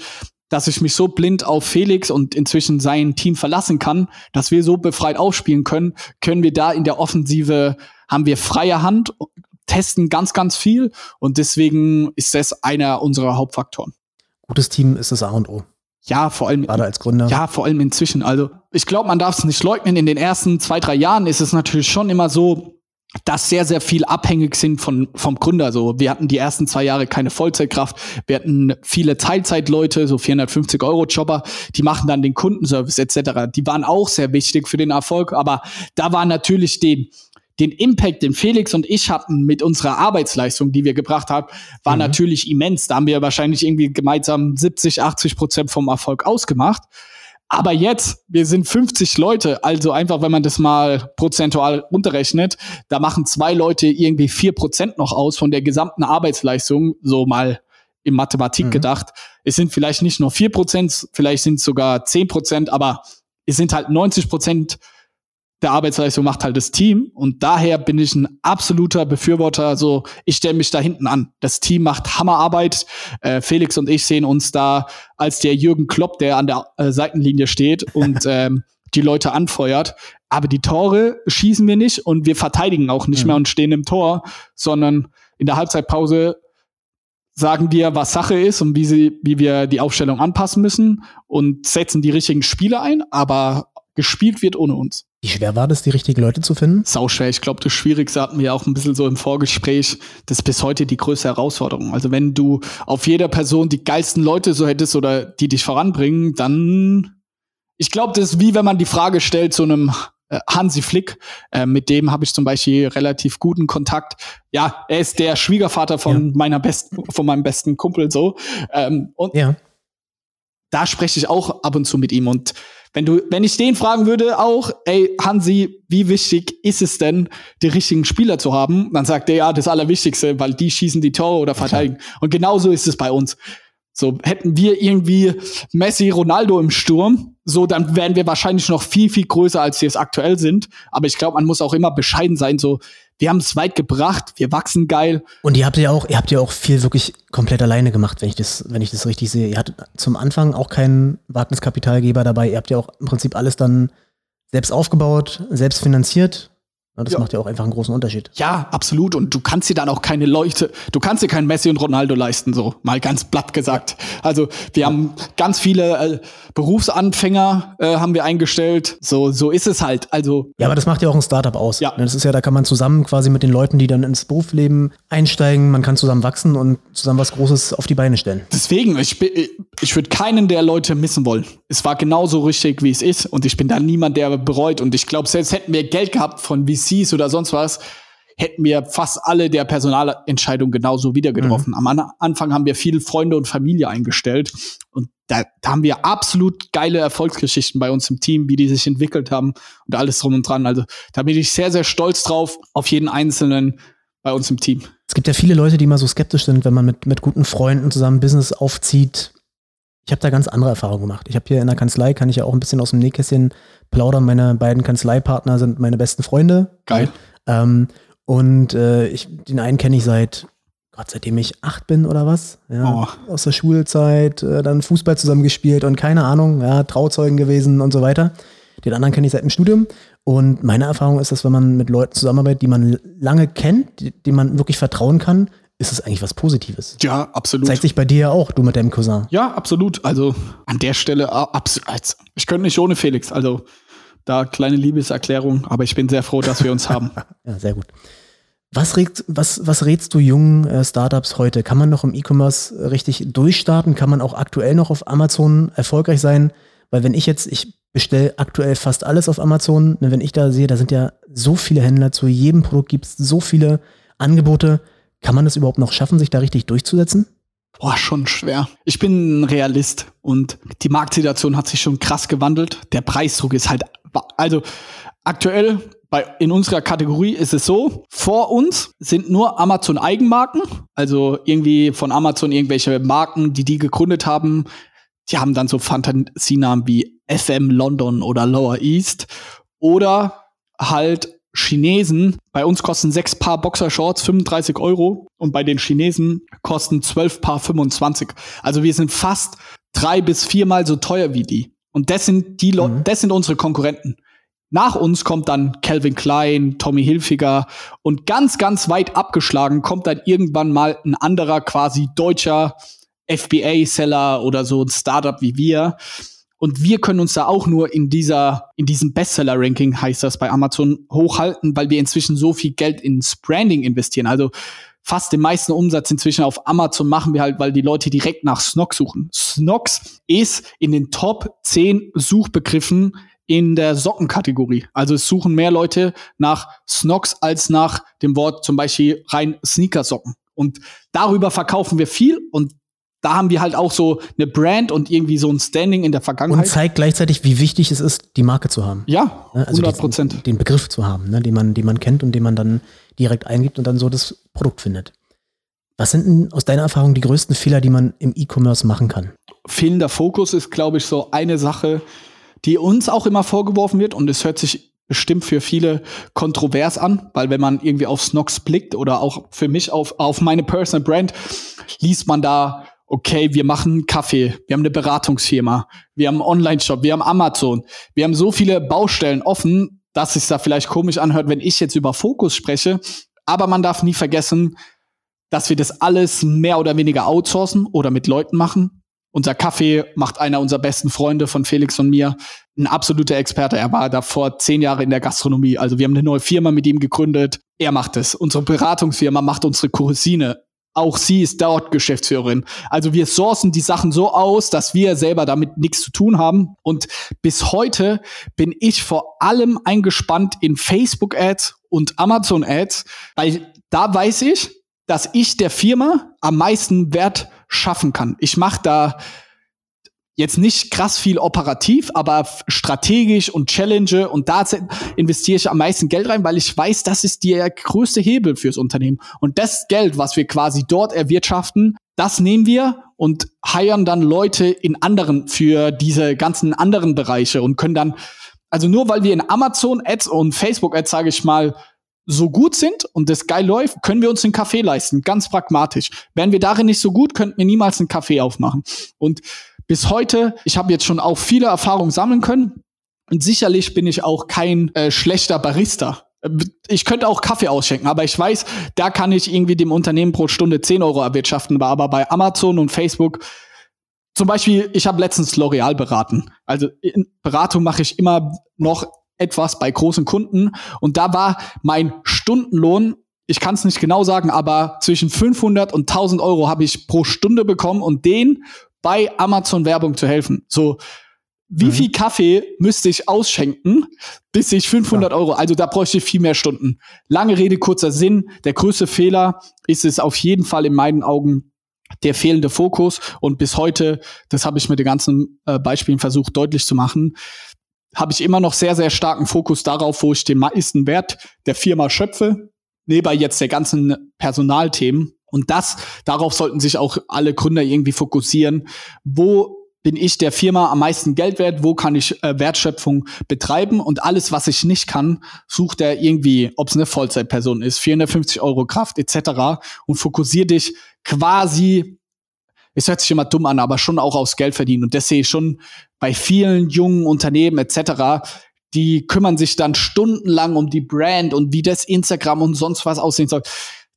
dass ich mich so blind auf Felix und inzwischen sein Team verlassen kann, dass wir so befreit aufspielen können, können wir da in der Offensive haben wir freie Hand, testen ganz, ganz viel und deswegen ist das einer unserer Hauptfaktoren. Gutes Team ist das A und O. Ja, vor allem. Gerade als Gründer. Ja, vor allem inzwischen. Also, ich glaube, man darf es nicht leugnen. In den ersten zwei, drei Jahren ist es natürlich schon immer so, dass sehr, sehr viel abhängig sind von, vom Gründer. So, wir hatten die ersten zwei Jahre keine Vollzeitkraft. Wir hatten viele Teilzeitleute, so 450 Euro Jobber, die machen dann den Kundenservice etc. Die waren auch sehr wichtig für den Erfolg. Aber da war natürlich den, den Impact, den Felix und ich hatten mit unserer Arbeitsleistung, die wir gebracht haben, war mhm. natürlich immens. Da haben wir wahrscheinlich irgendwie gemeinsam 70, 80 Prozent vom Erfolg ausgemacht. Aber jetzt, wir sind 50 Leute, also einfach, wenn man das mal prozentual unterrechnet, da machen zwei Leute irgendwie vier Prozent noch aus von der gesamten Arbeitsleistung, so mal in Mathematik mhm. gedacht. Es sind vielleicht nicht nur vier Prozent, vielleicht sind es sogar zehn Prozent, aber es sind halt 90 Prozent der Arbeitsleistung macht halt das Team und daher bin ich ein absoluter Befürworter. So, ich stelle mich da hinten an. Das Team macht Hammerarbeit. Äh, Felix und ich sehen uns da als der Jürgen Klopp, der an der äh, Seitenlinie steht und ähm, die Leute anfeuert. Aber die Tore schießen wir nicht und wir verteidigen auch nicht mhm. mehr und stehen im Tor, sondern in der Halbzeitpause sagen wir, was Sache ist und wie, sie, wie wir die Aufstellung anpassen müssen und setzen die richtigen Spiele ein, aber gespielt wird ohne uns. Wie schwer war das, die richtigen Leute zu finden? Sau schwer. Ich glaube, das Schwierigste hatten wir auch ein bisschen so im Vorgespräch. Das ist bis heute die größte Herausforderung. Also wenn du auf jeder Person die geilsten Leute so hättest oder die dich voranbringen, dann ich glaube, das ist wie wenn man die Frage stellt zu einem äh, Hansi Flick, äh, mit dem habe ich zum Beispiel relativ guten Kontakt. Ja, er ist der Schwiegervater von ja. meiner besten, von meinem besten Kumpel so. Ähm, und ja. Da spreche ich auch ab und zu mit ihm und wenn du, wenn ich den fragen würde, auch, ey, Hansi, wie wichtig ist es denn, die richtigen Spieler zu haben? Dann sagt er, ja, das Allerwichtigste, weil die schießen die Tore oder verteidigen. Ja. Und genauso ist es bei uns. So, hätten wir irgendwie Messi, Ronaldo im Sturm, so, dann wären wir wahrscheinlich noch viel, viel größer, als wir es aktuell sind. Aber ich glaube, man muss auch immer bescheiden sein, so, wir haben es weit gebracht, wir wachsen geil. Und ihr habt ja auch, ihr habt ja auch viel wirklich komplett alleine gemacht, wenn ich das, wenn ich das richtig sehe. Ihr hattet zum Anfang auch keinen Wagniskapitalgeber dabei. Ihr habt ja auch im Prinzip alles dann selbst aufgebaut, selbst finanziert. Das ja. macht ja auch einfach einen großen Unterschied. Ja, absolut. Und du kannst dir dann auch keine Leute, du kannst dir keinen Messi und Ronaldo leisten, so mal ganz platt gesagt. Also wir haben ganz viele äh, Berufsanfänger äh, haben wir eingestellt. So, so ist es halt. Also ja, aber das macht ja auch ein Startup aus. Ja, das ist ja, da kann man zusammen quasi mit den Leuten, die dann ins Berufsleben einsteigen, man kann zusammen wachsen und zusammen was Großes auf die Beine stellen. Deswegen, ich, ich würde keinen der Leute missen wollen. Es war genauso richtig, wie es ist, und ich bin da niemand, der bereut. Und ich glaube, selbst hätten wir Geld gehabt von VC VCs oder sonst was, hätten wir fast alle der Personalentscheidung genauso wieder getroffen. Mhm. Am Anfang haben wir viele Freunde und Familie eingestellt und da, da, haben wir absolut geile Erfolgsgeschichten bei uns im Team, wie die sich entwickelt haben und alles drum und dran. Also da bin ich sehr, sehr stolz drauf, auf jeden Einzelnen bei uns im Team. Es gibt ja viele Leute, die mal so skeptisch sind, wenn man mit, mit guten Freunden zusammen Business aufzieht. Ich habe da ganz andere Erfahrungen gemacht. Ich habe hier in der Kanzlei, kann ich ja auch ein bisschen aus dem Nähkästchen plaudern. Meine beiden Kanzleipartner sind meine besten Freunde. Geil. Ähm, und äh, ich, den einen kenne ich seit, Gott, seitdem ich acht bin oder was. Ja, oh. Aus der Schulzeit, äh, dann Fußball zusammengespielt und keine Ahnung, ja, Trauzeugen gewesen und so weiter. Den anderen kenne ich seit dem Studium. Und meine Erfahrung ist, dass wenn man mit Leuten zusammenarbeitet, die man lange kennt, die, denen man wirklich vertrauen kann, ist es eigentlich was Positives. Ja, absolut. Zeigt sich bei dir ja auch, du mit deinem Cousin. Ja, absolut. Also an der Stelle, ich könnte nicht ohne Felix. Also da kleine Liebeserklärung, aber ich bin sehr froh, dass wir uns haben. ja, sehr gut. Was, rätst, was, was rätst du jungen äh, Startups heute? Kann man noch im E-Commerce richtig durchstarten? Kann man auch aktuell noch auf Amazon erfolgreich sein? Weil wenn ich jetzt, ich bestelle aktuell fast alles auf Amazon, ne, wenn ich da sehe, da sind ja so viele Händler, zu jedem Produkt gibt es so viele Angebote kann man es überhaupt noch schaffen, sich da richtig durchzusetzen? Boah, schon schwer. Ich bin ein Realist und die Marktsituation hat sich schon krass gewandelt. Der Preisdruck ist halt, also aktuell bei, in unserer Kategorie ist es so, vor uns sind nur Amazon Eigenmarken, also irgendwie von Amazon irgendwelche Marken, die die gegründet haben. Die haben dann so Fantasienamen wie FM London oder Lower East oder halt Chinesen, bei uns kosten sechs Paar Boxershorts 35 Euro und bei den Chinesen kosten zwölf Paar 25. Also wir sind fast drei bis viermal so teuer wie die. Und das sind die Leute, mhm. das sind unsere Konkurrenten. Nach uns kommt dann Calvin Klein, Tommy Hilfiger und ganz, ganz weit abgeschlagen kommt dann irgendwann mal ein anderer quasi deutscher FBA-Seller oder so ein Startup wie wir. Und wir können uns da auch nur in dieser, in diesem Bestseller-Ranking heißt das bei Amazon hochhalten, weil wir inzwischen so viel Geld ins Branding investieren. Also fast den meisten Umsatz inzwischen auf Amazon machen wir halt, weil die Leute direkt nach Snox suchen. Snox ist in den Top 10 Suchbegriffen in der Sockenkategorie. Also es suchen mehr Leute nach Snox als nach dem Wort zum Beispiel rein Sneakersocken. Und darüber verkaufen wir viel und da haben wir halt auch so eine Brand und irgendwie so ein Standing in der Vergangenheit. Und zeigt gleichzeitig, wie wichtig es ist, die Marke zu haben. Ja, 100 ne, also Prozent. Den, den, Begriff zu haben, ne, den, man, den man kennt und den man dann direkt eingibt und dann so das Produkt findet. Was sind denn aus deiner Erfahrung die größten Fehler, die man im E-Commerce machen kann? Fehlender Fokus ist, glaube ich, so eine Sache, die uns auch immer vorgeworfen wird und es hört sich bestimmt für viele kontrovers an, weil wenn man irgendwie auf Snox blickt oder auch für mich auf, auf meine Personal Brand, liest man da okay, wir machen Kaffee, wir haben eine Beratungsfirma, wir haben einen Online-Shop, wir haben Amazon, wir haben so viele Baustellen offen, dass es da vielleicht komisch anhört, wenn ich jetzt über Fokus spreche. Aber man darf nie vergessen, dass wir das alles mehr oder weniger outsourcen oder mit Leuten machen. Unser Kaffee macht einer unserer besten Freunde von Felix und mir, ein absoluter Experte. Er war davor zehn Jahre in der Gastronomie. Also wir haben eine neue Firma mit ihm gegründet. Er macht es. Unsere Beratungsfirma macht unsere Kursine. Auch sie ist dort Geschäftsführerin. Also wir sourcen die Sachen so aus, dass wir selber damit nichts zu tun haben. Und bis heute bin ich vor allem eingespannt in Facebook-Ads und Amazon-Ads, weil da weiß ich, dass ich der Firma am meisten Wert schaffen kann. Ich mache da jetzt nicht krass viel operativ, aber strategisch und challenge und da investiere ich am meisten Geld rein, weil ich weiß, das ist der größte Hebel fürs Unternehmen. Und das Geld, was wir quasi dort erwirtschaften, das nehmen wir und heiern dann Leute in anderen für diese ganzen anderen Bereiche und können dann, also nur weil wir in Amazon Ads und Facebook Ads, sage ich mal, so gut sind und das geil läuft, können wir uns einen Kaffee leisten, ganz pragmatisch. Wären wir darin nicht so gut, könnten wir niemals einen Kaffee aufmachen. Und bis heute, ich habe jetzt schon auch viele Erfahrungen sammeln können und sicherlich bin ich auch kein äh, schlechter Barista. Ich könnte auch Kaffee ausschenken, aber ich weiß, da kann ich irgendwie dem Unternehmen pro Stunde 10 Euro erwirtschaften. Aber bei Amazon und Facebook, zum Beispiel, ich habe letztens L'Oreal beraten. Also in Beratung mache ich immer noch etwas bei großen Kunden. Und da war mein Stundenlohn, ich kann es nicht genau sagen, aber zwischen 500 und 1000 Euro habe ich pro Stunde bekommen und den bei Amazon Werbung zu helfen. So, wie mhm. viel Kaffee müsste ich ausschenken, bis ich 500 ja. Euro, also da bräuchte ich viel mehr Stunden. Lange Rede, kurzer Sinn. Der größte Fehler ist es auf jeden Fall in meinen Augen der fehlende Fokus. Und bis heute, das habe ich mit den ganzen äh, Beispielen versucht deutlich zu machen, habe ich immer noch sehr, sehr starken Fokus darauf, wo ich den meisten Wert der Firma schöpfe, neben jetzt der ganzen Personalthemen. Und das, darauf sollten sich auch alle Gründer irgendwie fokussieren. Wo bin ich der Firma am meisten Geld wert? Wo kann ich äh, Wertschöpfung betreiben? Und alles, was ich nicht kann, sucht er irgendwie, ob es eine Vollzeitperson ist, 450 Euro Kraft etc. und fokussier dich quasi es hört sich immer dumm an, aber schon auch aufs Geld verdienen. Und das sehe ich schon bei vielen jungen Unternehmen etc., die kümmern sich dann stundenlang um die Brand und wie das Instagram und sonst was aussehen soll.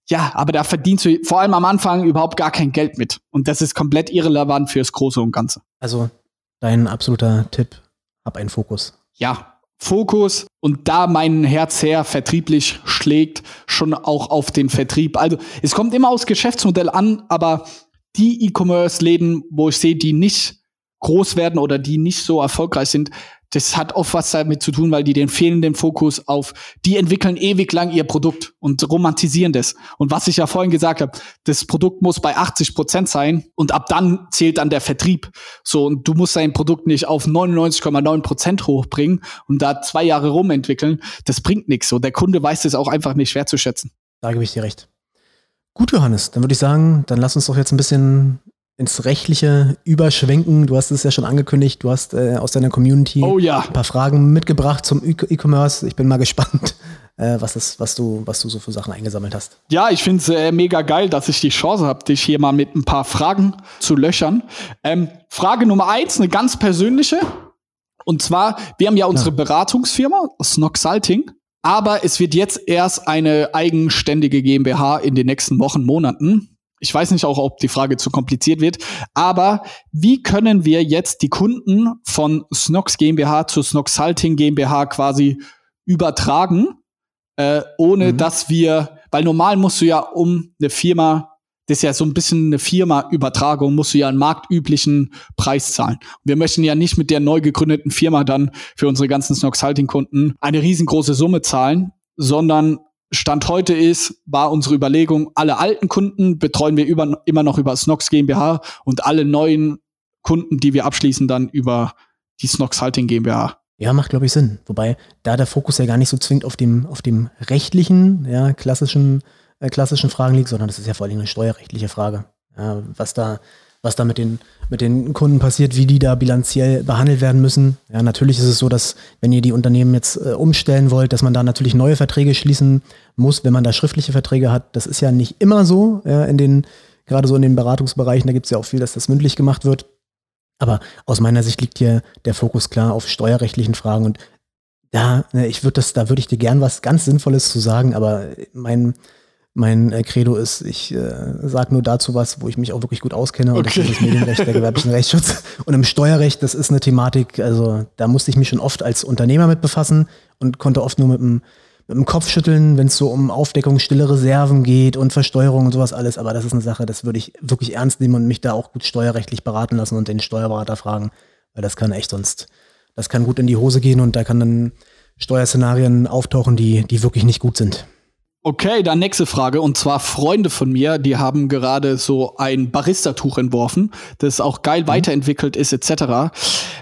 Ja, aber da verdienst du vor allem am Anfang überhaupt gar kein Geld mit. Und das ist komplett irrelevant fürs Große und Ganze. Also dein absoluter Tipp, hab einen Fokus. Ja, Fokus und da mein Herz sehr vertrieblich schlägt, schon auch auf den Vertrieb. Also es kommt immer aufs Geschäftsmodell an, aber die E-Commerce-Läden, wo ich sehe, die nicht groß werden oder die nicht so erfolgreich sind, das hat oft was damit zu tun, weil die den fehlenden Fokus auf, die entwickeln ewig lang ihr Produkt und romantisieren das. Und was ich ja vorhin gesagt habe, das Produkt muss bei 80 Prozent sein und ab dann zählt dann der Vertrieb. So, und du musst dein Produkt nicht auf 99,9 Prozent hochbringen und da zwei Jahre rumentwickeln. Das bringt nichts. So, der Kunde weiß das auch einfach nicht wertzuschätzen. Da gebe ich dir recht. Gut, Johannes, dann würde ich sagen, dann lass uns doch jetzt ein bisschen ins Rechtliche überschwenken. Du hast es ja schon angekündigt, du hast äh, aus deiner Community oh, ja. ein paar Fragen mitgebracht zum E-Commerce. Ich bin mal gespannt, äh, was, das, was, du, was du so für Sachen eingesammelt hast. Ja, ich finde es äh, mega geil, dass ich die Chance habe, dich hier mal mit ein paar Fragen zu löchern. Ähm, Frage Nummer eins, eine ganz persönliche. Und zwar, wir haben ja unsere ja. Beratungsfirma, Snoxalting. Aber es wird jetzt erst eine eigenständige GmbH in den nächsten Wochen, Monaten. Ich weiß nicht auch, ob die Frage zu kompliziert wird, aber wie können wir jetzt die Kunden von Snox GmbH zu Snox Salting GmbH quasi übertragen, äh, ohne mhm. dass wir, weil normal musst du ja um eine Firma das ist ja so ein bisschen eine Firma-Übertragung, musst du ja einen marktüblichen Preis zahlen. Wir möchten ja nicht mit der neu gegründeten Firma dann für unsere ganzen Snox-Halting-Kunden eine riesengroße Summe zahlen, sondern Stand heute ist, war unsere Überlegung, alle alten Kunden betreuen wir über, immer noch über Snox GmbH und alle neuen Kunden, die wir abschließen, dann über die Snox Halting GmbH. Ja, macht, glaube ich, Sinn. Wobei da der Fokus ja gar nicht so zwingend auf dem, auf dem rechtlichen, ja, klassischen äh, klassischen Fragen liegt, sondern das ist ja vor allem eine steuerrechtliche Frage. Ja, was da, was da mit den, mit den Kunden passiert, wie die da bilanziell behandelt werden müssen. Ja, natürlich ist es so, dass wenn ihr die Unternehmen jetzt äh, umstellen wollt, dass man da natürlich neue Verträge schließen muss, wenn man da schriftliche Verträge hat. Das ist ja nicht immer so, ja, in den, gerade so in den Beratungsbereichen, da gibt es ja auch viel, dass das mündlich gemacht wird. Aber aus meiner Sicht liegt hier der Fokus klar auf steuerrechtlichen Fragen und ja, ne, ich würde das, da würde ich dir gern was ganz Sinnvolles zu sagen, aber mein, mein äh, Credo ist, ich äh, sage nur dazu was, wo ich mich auch wirklich gut auskenne. Und okay. das ist das Medienrecht, der gewerblichen Rechtsschutz. Und im Steuerrecht, das ist eine Thematik, also da musste ich mich schon oft als Unternehmer mit befassen und konnte oft nur mit dem, mit dem Kopf schütteln, wenn es so um Aufdeckung, stille Reserven geht und Versteuerung und sowas alles. Aber das ist eine Sache, das würde ich wirklich ernst nehmen und mich da auch gut steuerrechtlich beraten lassen und den Steuerberater fragen. Weil das kann echt sonst, das kann gut in die Hose gehen und da kann dann Steuerszenarien auftauchen, die, die wirklich nicht gut sind. Okay, dann nächste Frage. Und zwar Freunde von mir, die haben gerade so ein Barista-Tuch entworfen, das auch geil mhm. weiterentwickelt ist, etc.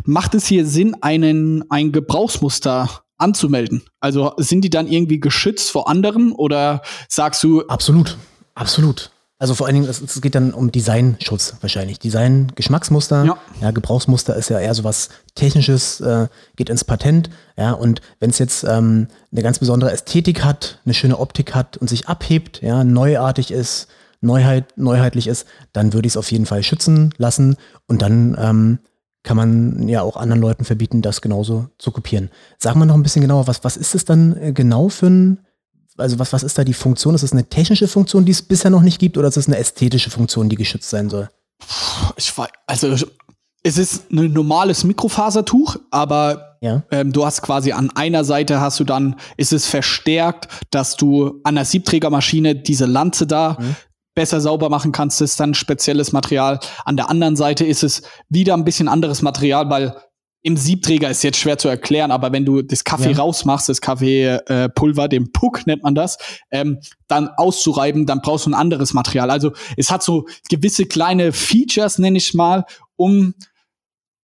Macht es hier Sinn, einen, ein Gebrauchsmuster anzumelden? Also sind die dann irgendwie geschützt vor anderen oder sagst du? Absolut, absolut. Also vor allen Dingen, es, es geht dann um Designschutz wahrscheinlich. Design, Geschmacksmuster, ja. ja Gebrauchsmuster ist ja eher so was Technisches, äh, geht ins Patent. Ja, und wenn es jetzt ähm, eine ganz besondere Ästhetik hat, eine schöne Optik hat und sich abhebt, ja, neuartig ist, Neuheit, neuheitlich ist, dann würde ich es auf jeden Fall schützen lassen und dann ähm, kann man ja auch anderen Leuten verbieten, das genauso zu kopieren. Sag mal noch ein bisschen genauer, was, was ist es dann äh, genau für ein also was, was ist da die Funktion? Ist es eine technische Funktion, die es bisher noch nicht gibt, oder ist es eine ästhetische Funktion, die geschützt sein soll? Ich weiß, also es ist ein normales Mikrofasertuch, aber ja. ähm, du hast quasi an einer Seite hast du dann, ist es verstärkt, dass du an der Siebträgermaschine diese Lanze da mhm. besser sauber machen kannst. Das ist dann spezielles Material. An der anderen Seite ist es wieder ein bisschen anderes Material, weil im Siebträger ist jetzt schwer zu erklären, aber wenn du das Kaffee ja. rausmachst, das Kaffeepulver, äh, den Puck nennt man das, ähm, dann auszureiben, dann brauchst du ein anderes Material. Also es hat so gewisse kleine Features, nenne ich mal, um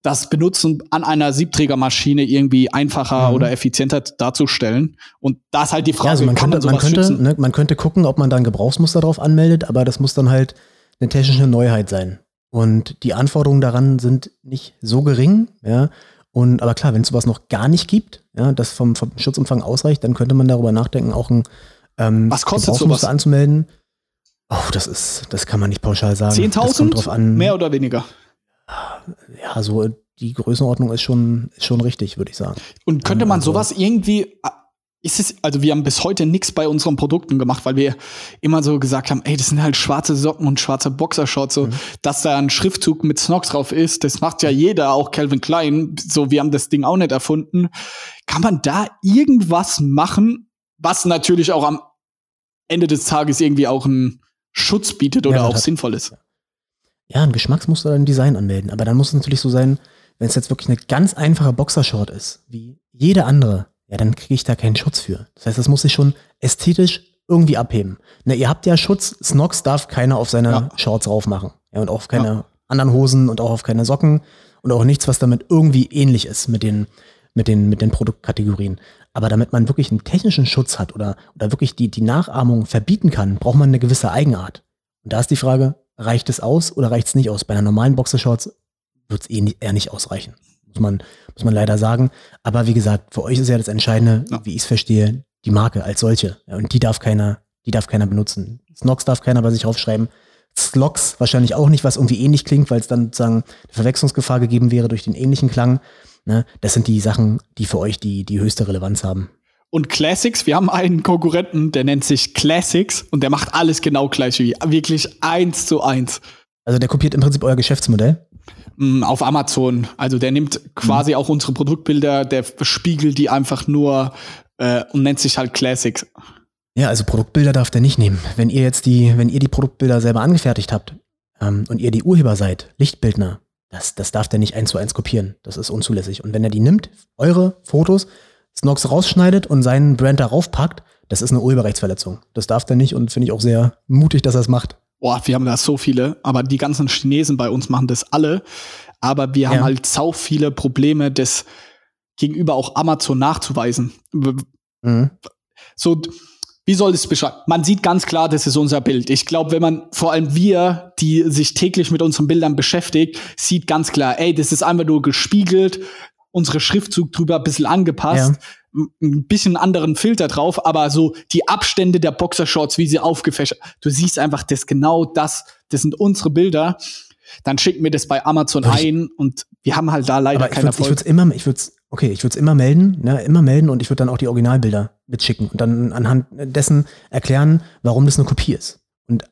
das Benutzen an einer Siebträgermaschine irgendwie einfacher mhm. oder effizienter darzustellen. Und da ist halt die Frage, ja, also man kann könnte, man, man könnte, ne, man könnte gucken, ob man da ein Gebrauchsmuster drauf anmeldet, aber das muss dann halt eine technische Neuheit sein. Und die Anforderungen daran sind nicht so gering, ja. Und aber klar, wenn es sowas noch gar nicht gibt, ja, das vom, vom Schutzumfang ausreicht, dann könnte man darüber nachdenken, auch ein ähm, Was kostet sowas anzumelden. Oh, das ist, das kann man nicht pauschal sagen. 10.000? Mehr oder weniger? Ja, so die Größenordnung ist schon, ist schon richtig, würde ich sagen. Und könnte man also, sowas irgendwie ist es, also wir haben bis heute nichts bei unseren Produkten gemacht, weil wir immer so gesagt haben, ey, das sind halt schwarze Socken und schwarze Boxershorts, so, mhm. dass da ein Schriftzug mit Snox drauf ist, das macht ja jeder, auch Calvin Klein, so, wir haben das Ding auch nicht erfunden. Kann man da irgendwas machen, was natürlich auch am Ende des Tages irgendwie auch einen Schutz bietet oder ja, auch sinnvoll ist? Ja, ein Geschmacksmuster oder ein Design anmelden, aber dann muss es natürlich so sein, wenn es jetzt wirklich eine ganz einfache Boxershort ist, wie jede andere, ja, dann kriege ich da keinen Schutz für. Das heißt, das muss sich schon ästhetisch irgendwie abheben. Na, ihr habt ja Schutz, Snox darf keiner auf seine ja. Shorts raufmachen. Ja, und auch auf keine ja. anderen Hosen und auch auf keine Socken und auch nichts, was damit irgendwie ähnlich ist mit den, mit den, mit den Produktkategorien. Aber damit man wirklich einen technischen Schutz hat oder, oder wirklich die, die Nachahmung verbieten kann, braucht man eine gewisse Eigenart. Und da ist die Frage, reicht es aus oder reicht es nicht aus? Bei einer normalen Boxershorts wird es eh eher nicht ausreichen muss man, muss man leider sagen. Aber wie gesagt, für euch ist ja das Entscheidende, ja. wie ich es verstehe, die Marke als solche. Ja, und die darf keiner, die darf keiner benutzen. Snox darf keiner bei sich aufschreiben. Slox wahrscheinlich auch nicht, was irgendwie ähnlich klingt, weil es dann sozusagen eine Verwechslungsgefahr gegeben wäre durch den ähnlichen Klang. Ne? Das sind die Sachen, die für euch die, die höchste Relevanz haben. Und Classics, wir haben einen Konkurrenten, der nennt sich Classics und der macht alles genau gleich wie wirklich eins zu eins. Also der kopiert im Prinzip euer Geschäftsmodell? Mm, auf Amazon. Also der nimmt quasi mhm. auch unsere Produktbilder, der spiegelt die einfach nur äh, und nennt sich halt Classics. Ja, also Produktbilder darf der nicht nehmen. Wenn ihr jetzt die, wenn ihr die Produktbilder selber angefertigt habt ähm, und ihr die Urheber seid, Lichtbildner, das, das darf der nicht eins zu eins kopieren. Das ist unzulässig. Und wenn er die nimmt, eure Fotos, Snox rausschneidet und seinen Brand darauf packt, das ist eine Urheberrechtsverletzung. Das darf der nicht und finde ich auch sehr mutig, dass er es macht boah, wir haben da so viele, aber die ganzen Chinesen bei uns machen das alle. Aber wir haben halt so viele Probleme, das gegenüber auch Amazon nachzuweisen. Mhm. So, wie soll es beschreiben? Man sieht ganz klar, das ist unser Bild. Ich glaube, wenn man, vor allem wir, die sich täglich mit unseren Bildern beschäftigt, sieht ganz klar, ey, das ist einfach nur gespiegelt, unsere Schriftzug drüber ein bisschen angepasst. Ja ein bisschen anderen Filter drauf, aber so die Abstände der Boxershorts, wie sie aufgefächert, du siehst einfach, das genau das, das sind unsere Bilder. Dann schicken wir das bei Amazon ich, ein und wir haben halt da leider Erfolg. Ich würde es immer, ich würde okay, ich würde es immer melden, ne, immer melden und ich würde dann auch die Originalbilder mitschicken und dann anhand dessen erklären, warum das eine Kopie ist. Und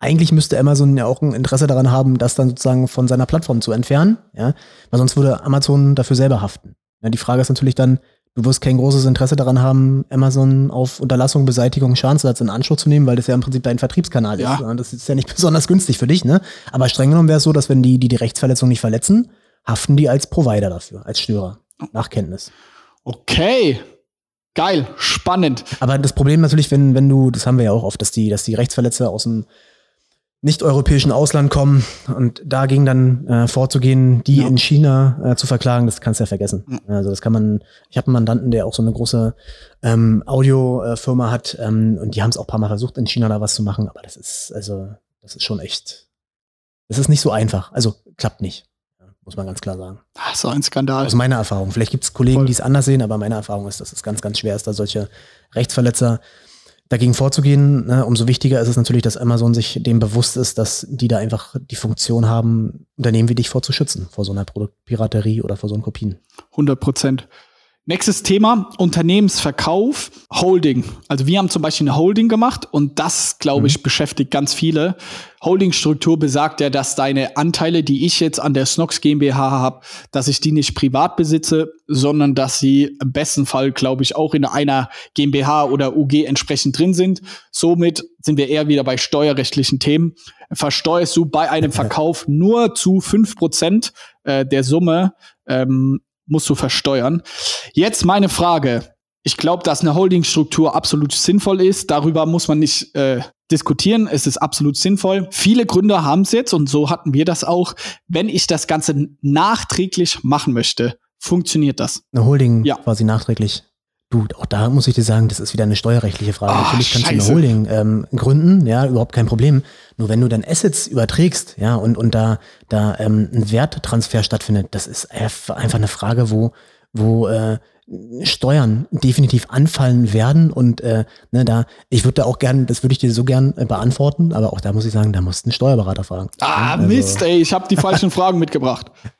eigentlich müsste Amazon ja auch ein Interesse daran haben, das dann sozusagen von seiner Plattform zu entfernen, ja, weil sonst würde Amazon dafür selber haften. Ja, die Frage ist natürlich dann, du wirst kein großes Interesse daran haben, Amazon auf Unterlassung, Beseitigung, Schadensersatz in Anspruch zu nehmen, weil das ja im Prinzip dein Vertriebskanal ja. ist. Das ist ja nicht besonders günstig für dich, ne? Aber streng genommen wäre es so, dass wenn die, die die Rechtsverletzung nicht verletzen, haften die als Provider dafür, als Störer. Nach Kenntnis. Okay. Geil, spannend. Aber das Problem natürlich, wenn, wenn du, das haben wir ja auch oft, dass die, dass die Rechtsverletzer aus dem nicht-europäischen Ausland kommen und dagegen dann äh, vorzugehen, die ja. in China äh, zu verklagen, das kannst du ja vergessen. Mhm. Also das kann man, ich habe einen Mandanten, der auch so eine große ähm, Audiofirma hat ähm, und die haben es auch ein paar Mal versucht, in China da was zu machen, aber das ist, also, das ist schon echt, das ist nicht so einfach. Also klappt nicht, muss man ganz klar sagen. Das ist so ein Skandal. Aus meiner Erfahrung. Vielleicht gibt es Kollegen, die es anders sehen, aber meine Erfahrung ist, dass es ganz, ganz schwer ist, da solche Rechtsverletzer dagegen vorzugehen. Ne, umso wichtiger ist es natürlich, dass Amazon sich dem bewusst ist, dass die da einfach die Funktion haben, Unternehmen wie dich vorzuschützen, vor so einer Produktpiraterie oder vor so einen Kopien. 100 Prozent. Nächstes Thema, Unternehmensverkauf, Holding. Also wir haben zum Beispiel eine Holding gemacht und das, glaube ich, mhm. beschäftigt ganz viele. Holdingstruktur besagt ja, dass deine Anteile, die ich jetzt an der Snox GmbH habe, dass ich die nicht privat besitze, sondern dass sie im besten Fall, glaube ich, auch in einer GmbH oder UG entsprechend drin sind. Somit sind wir eher wieder bei steuerrechtlichen Themen. Versteuerst du bei einem Verkauf nur zu fünf Prozent äh, der Summe ähm, musst du versteuern. Jetzt meine Frage. Ich glaube, dass eine Holdingstruktur absolut sinnvoll ist. Darüber muss man nicht äh, diskutieren. Es ist absolut sinnvoll. Viele Gründer haben es jetzt und so hatten wir das auch. Wenn ich das Ganze nachträglich machen möchte, funktioniert das? Eine Holding ja. quasi nachträglich. Du, auch da muss ich dir sagen, das ist wieder eine steuerrechtliche Frage. Oh, Natürlich kannst Scheiße. du eine Holding ähm, gründen, ja, überhaupt kein Problem. Nur wenn du dann Assets überträgst, ja, und, und da, da ähm, ein Werttransfer stattfindet, das ist einfach eine Frage, wo, wo äh, Steuern definitiv anfallen werden. Und äh, ne, da, ich würde da auch gern, das würde ich dir so gern äh, beantworten, aber auch da muss ich sagen, da musst du einen Steuerberater fragen. Ah, also, Mist, ey, ich habe die falschen Fragen mitgebracht.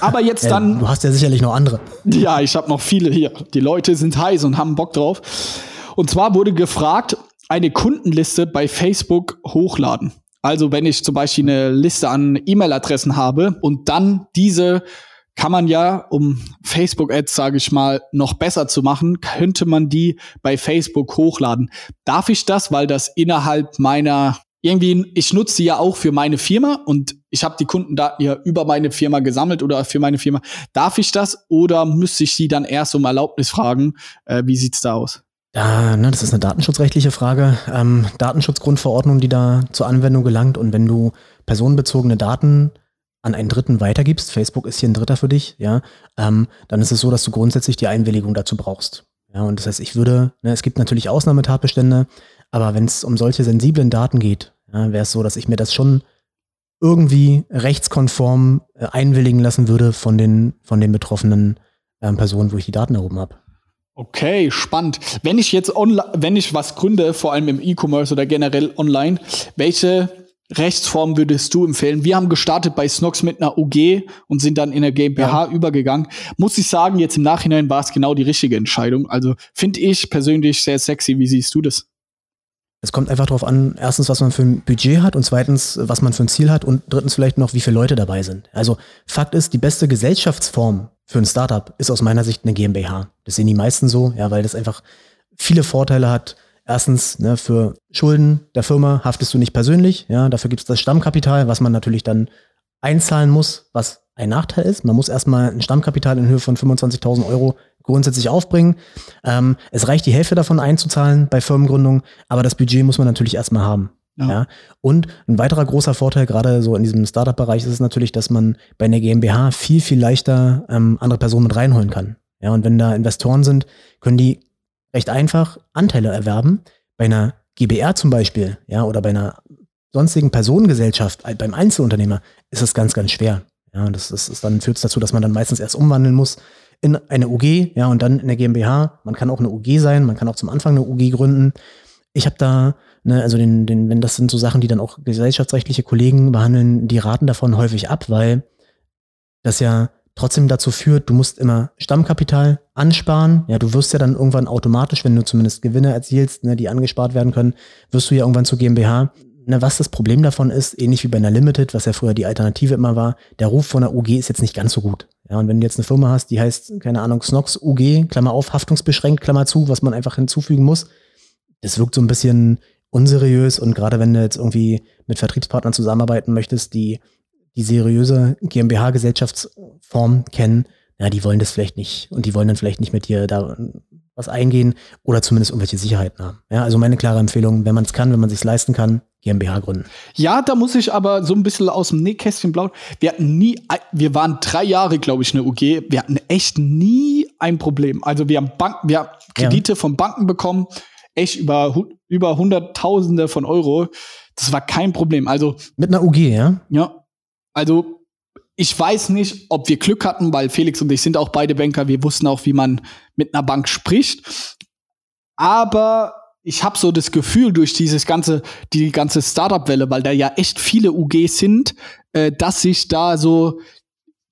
Aber jetzt äh, dann. du hast ja sicherlich noch andere. Ja, ich habe noch viele hier. Die Leute sind heiß und haben Bock drauf. Und zwar wurde gefragt, eine Kundenliste bei Facebook hochladen. Also wenn ich zum Beispiel eine Liste an E-Mail-Adressen habe und dann diese kann man ja, um Facebook-Ads, sage ich mal, noch besser zu machen, könnte man die bei Facebook hochladen. Darf ich das, weil das innerhalb meiner irgendwie, ich nutze sie ja auch für meine Firma und ich habe die Kundendaten ja über meine Firma gesammelt oder für meine Firma. Darf ich das oder müsste ich sie dann erst um Erlaubnis fragen? Äh, wie sieht's da aus? Ja, ne, das ist eine datenschutzrechtliche Frage. Ähm, Datenschutzgrundverordnung, die da zur Anwendung gelangt. Und wenn du personenbezogene Daten an einen Dritten weitergibst, Facebook ist hier ein Dritter für dich, ja, ähm, dann ist es so, dass du grundsätzlich die Einwilligung dazu brauchst. Ja, und das heißt, ich würde, ne, es gibt natürlich Ausnahmetatbestände, aber wenn es um solche sensiblen Daten geht, ja, wäre es so, dass ich mir das schon irgendwie rechtskonform äh, einwilligen lassen würde von den, von den betroffenen ähm, Personen, wo ich die Daten erhoben habe. Okay, spannend. Wenn ich jetzt online, wenn ich was gründe, vor allem im E-Commerce oder generell online, welche Rechtsform würdest du empfehlen? Wir haben gestartet bei Snox mit einer UG und sind dann in der GmbH ja. übergegangen. Muss ich sagen, jetzt im Nachhinein war es genau die richtige Entscheidung. Also finde ich persönlich sehr sexy. Wie siehst du das? Es kommt einfach darauf an, erstens, was man für ein Budget hat und zweitens, was man für ein Ziel hat und drittens vielleicht noch, wie viele Leute dabei sind. Also Fakt ist, die beste Gesellschaftsform für ein Startup ist aus meiner Sicht eine GmbH. Das sehen die meisten so, ja, weil das einfach viele Vorteile hat. Erstens, ne, für Schulden der Firma haftest du nicht persönlich, ja, dafür gibt es das Stammkapital, was man natürlich dann einzahlen muss, was ein Nachteil ist. Man muss erstmal ein Stammkapital in Höhe von 25.000 Euro grundsätzlich aufbringen. Ähm, es reicht die Hälfte davon einzuzahlen bei Firmengründung, aber das Budget muss man natürlich erstmal haben. Ja. ja. Und ein weiterer großer Vorteil, gerade so in diesem Startup-Bereich, ist es natürlich, dass man bei einer GmbH viel, viel leichter ähm, andere Personen mit reinholen kann. Ja, und wenn da Investoren sind, können die recht einfach Anteile erwerben. Bei einer GBR zum Beispiel, ja, oder bei einer sonstigen Personengesellschaft, äh, beim Einzelunternehmer, ist es ganz, ganz schwer. Ja, und das, das, das dann führt es dazu, dass man dann meistens erst umwandeln muss in eine UG, ja, und dann in der GmbH. Man kann auch eine UG sein, man kann auch zum Anfang eine UG gründen. Ich habe da, ne, also den, den, wenn das sind so Sachen, die dann auch gesellschaftsrechtliche Kollegen behandeln, die raten davon häufig ab, weil das ja trotzdem dazu führt, du musst immer Stammkapital ansparen. Ja, du wirst ja dann irgendwann automatisch, wenn du zumindest Gewinne erzielst, ne, die angespart werden können, wirst du ja irgendwann zur GmbH. Ne, was das Problem davon ist, ähnlich wie bei einer Limited, was ja früher die Alternative immer war, der Ruf von der UG ist jetzt nicht ganz so gut. Ja, und wenn du jetzt eine Firma hast, die heißt, keine Ahnung, Snox UG, Klammer auf, haftungsbeschränkt, Klammer zu, was man einfach hinzufügen muss, das wirkt so ein bisschen unseriös. Und gerade wenn du jetzt irgendwie mit Vertriebspartnern zusammenarbeiten möchtest, die die seriöse GmbH-Gesellschaftsform kennen, ja, die wollen das vielleicht nicht und die wollen dann vielleicht nicht mit dir da was eingehen oder zumindest irgendwelche Sicherheiten haben. Ja, also meine klare Empfehlung, wenn man es kann, wenn man sich leisten kann, GmbH gründen. Ja, da muss ich aber so ein bisschen aus dem Nähkästchen blauen. Wir hatten nie, wir waren drei Jahre, glaube ich, eine UG. Wir hatten echt nie ein Problem. Also wir haben Banken, wir haben Kredite ja. von Banken bekommen, echt über, über Hunderttausende von Euro. Das war kein Problem. Also. Mit einer UG, ja? Ja. Also ich weiß nicht, ob wir Glück hatten, weil Felix und ich sind auch beide Banker. Wir wussten auch, wie man mit einer Bank spricht. Aber ich habe so das Gefühl durch dieses ganze, die ganze Startup-Welle, weil da ja echt viele UGs sind, äh, dass sich da so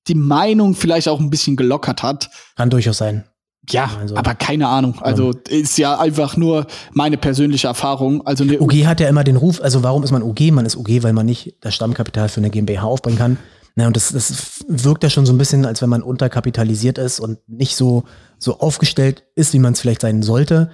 die Meinung vielleicht auch ein bisschen gelockert hat. Kann durchaus sein. Ja, also, aber keine Ahnung. Also ja. ist ja einfach nur meine persönliche Erfahrung. Also UG hat ja immer den Ruf, also warum ist man UG? Man ist UG, weil man nicht das Stammkapital für eine GmbH aufbringen kann. Na, und das, das wirkt ja schon so ein bisschen, als wenn man unterkapitalisiert ist und nicht so, so aufgestellt ist, wie man es vielleicht sein sollte.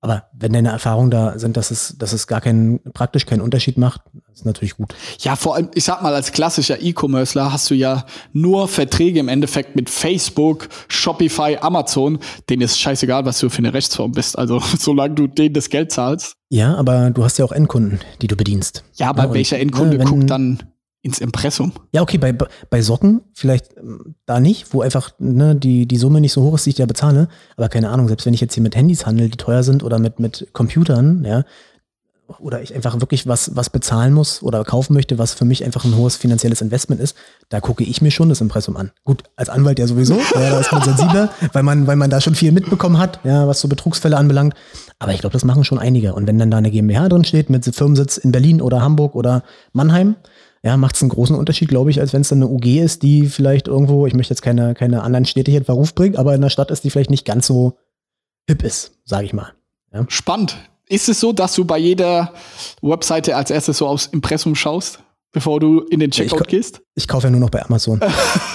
Aber wenn deine Erfahrungen da sind, dass es, dass es gar keinen, praktisch keinen Unterschied macht, ist natürlich gut. Ja, vor allem, ich sag mal, als klassischer E-Commercer hast du ja nur Verträge im Endeffekt mit Facebook, Shopify, Amazon. Denen ist scheißegal, was du für eine Rechtsform bist. Also, solange du denen das Geld zahlst. Ja, aber du hast ja auch Endkunden, die du bedienst. Ja, aber ja, welcher Endkunde ne, wenn, guckt dann ins Impressum? Ja, okay, bei, bei Socken vielleicht ähm, da nicht, wo einfach ne, die, die Summe nicht so hoch ist, die ich da bezahle. Aber keine Ahnung, selbst wenn ich jetzt hier mit Handys handle, die teuer sind oder mit, mit Computern, ja, oder ich einfach wirklich was, was bezahlen muss oder kaufen möchte, was für mich einfach ein hohes finanzielles Investment ist, da gucke ich mir schon das Impressum an. Gut, als Anwalt ja sowieso, ja, da ist man sensibler, weil man, weil man da schon viel mitbekommen hat, ja, was so Betrugsfälle anbelangt. Aber ich glaube, das machen schon einige. Und wenn dann da eine GmbH drin steht mit Firmensitz in Berlin oder Hamburg oder Mannheim, ja, macht es einen großen Unterschied, glaube ich, als wenn es dann eine UG ist, die vielleicht irgendwo, ich möchte jetzt keine, keine anderen Städte hier in Verruf bringen, aber in der Stadt ist, die vielleicht nicht ganz so hip ist, sage ich mal. Ja. Spannend. Ist es so, dass du bei jeder Webseite als erstes so aufs Impressum schaust, bevor du in den Checkout ich, gehst? Ich kaufe ja nur noch bei Amazon.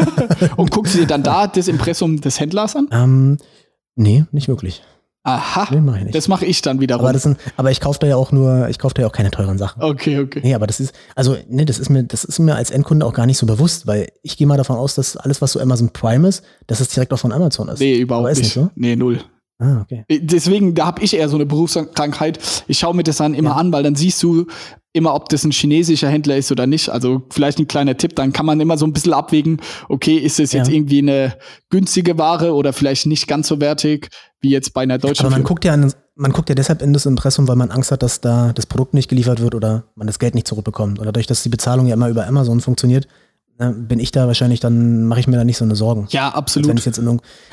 Und guckst du dir dann da das Impressum des Händlers an? Ähm, nee, nicht wirklich. Aha. Nee, mach. Das mache ich dann wiederum. Aber, das sind, aber ich kaufe da ja auch nur, ich kaufe da ja auch keine teuren Sachen. Okay, okay. Nee, aber das ist, also, nee, das ist mir, das ist mir als Endkunde auch gar nicht so bewusst, weil ich gehe mal davon aus, dass alles, was so Amazon Prime ist, dass es direkt auch von Amazon ist. Nee, überhaupt nicht. nicht so? Nee, null. Ah, okay. Äh, deswegen, da habe ich eher so eine Berufskrankheit. Ich schaue mir das dann immer ja. an, weil dann siehst du immer, ob das ein chinesischer Händler ist oder nicht. Also vielleicht ein kleiner Tipp, dann kann man immer so ein bisschen abwägen, okay, ist es jetzt ja. irgendwie eine günstige Ware oder vielleicht nicht ganz so wertig wie jetzt bei einer deutschen. Aber man guckt ja an, man guckt ja deshalb in das Impressum, weil man Angst hat, dass da das Produkt nicht geliefert wird oder man das Geld nicht zurückbekommt. Und dadurch, dass die Bezahlung ja immer über Amazon funktioniert, bin ich da wahrscheinlich, dann mache ich mir da nicht so eine Sorgen. Ja, absolut. Wenn jetzt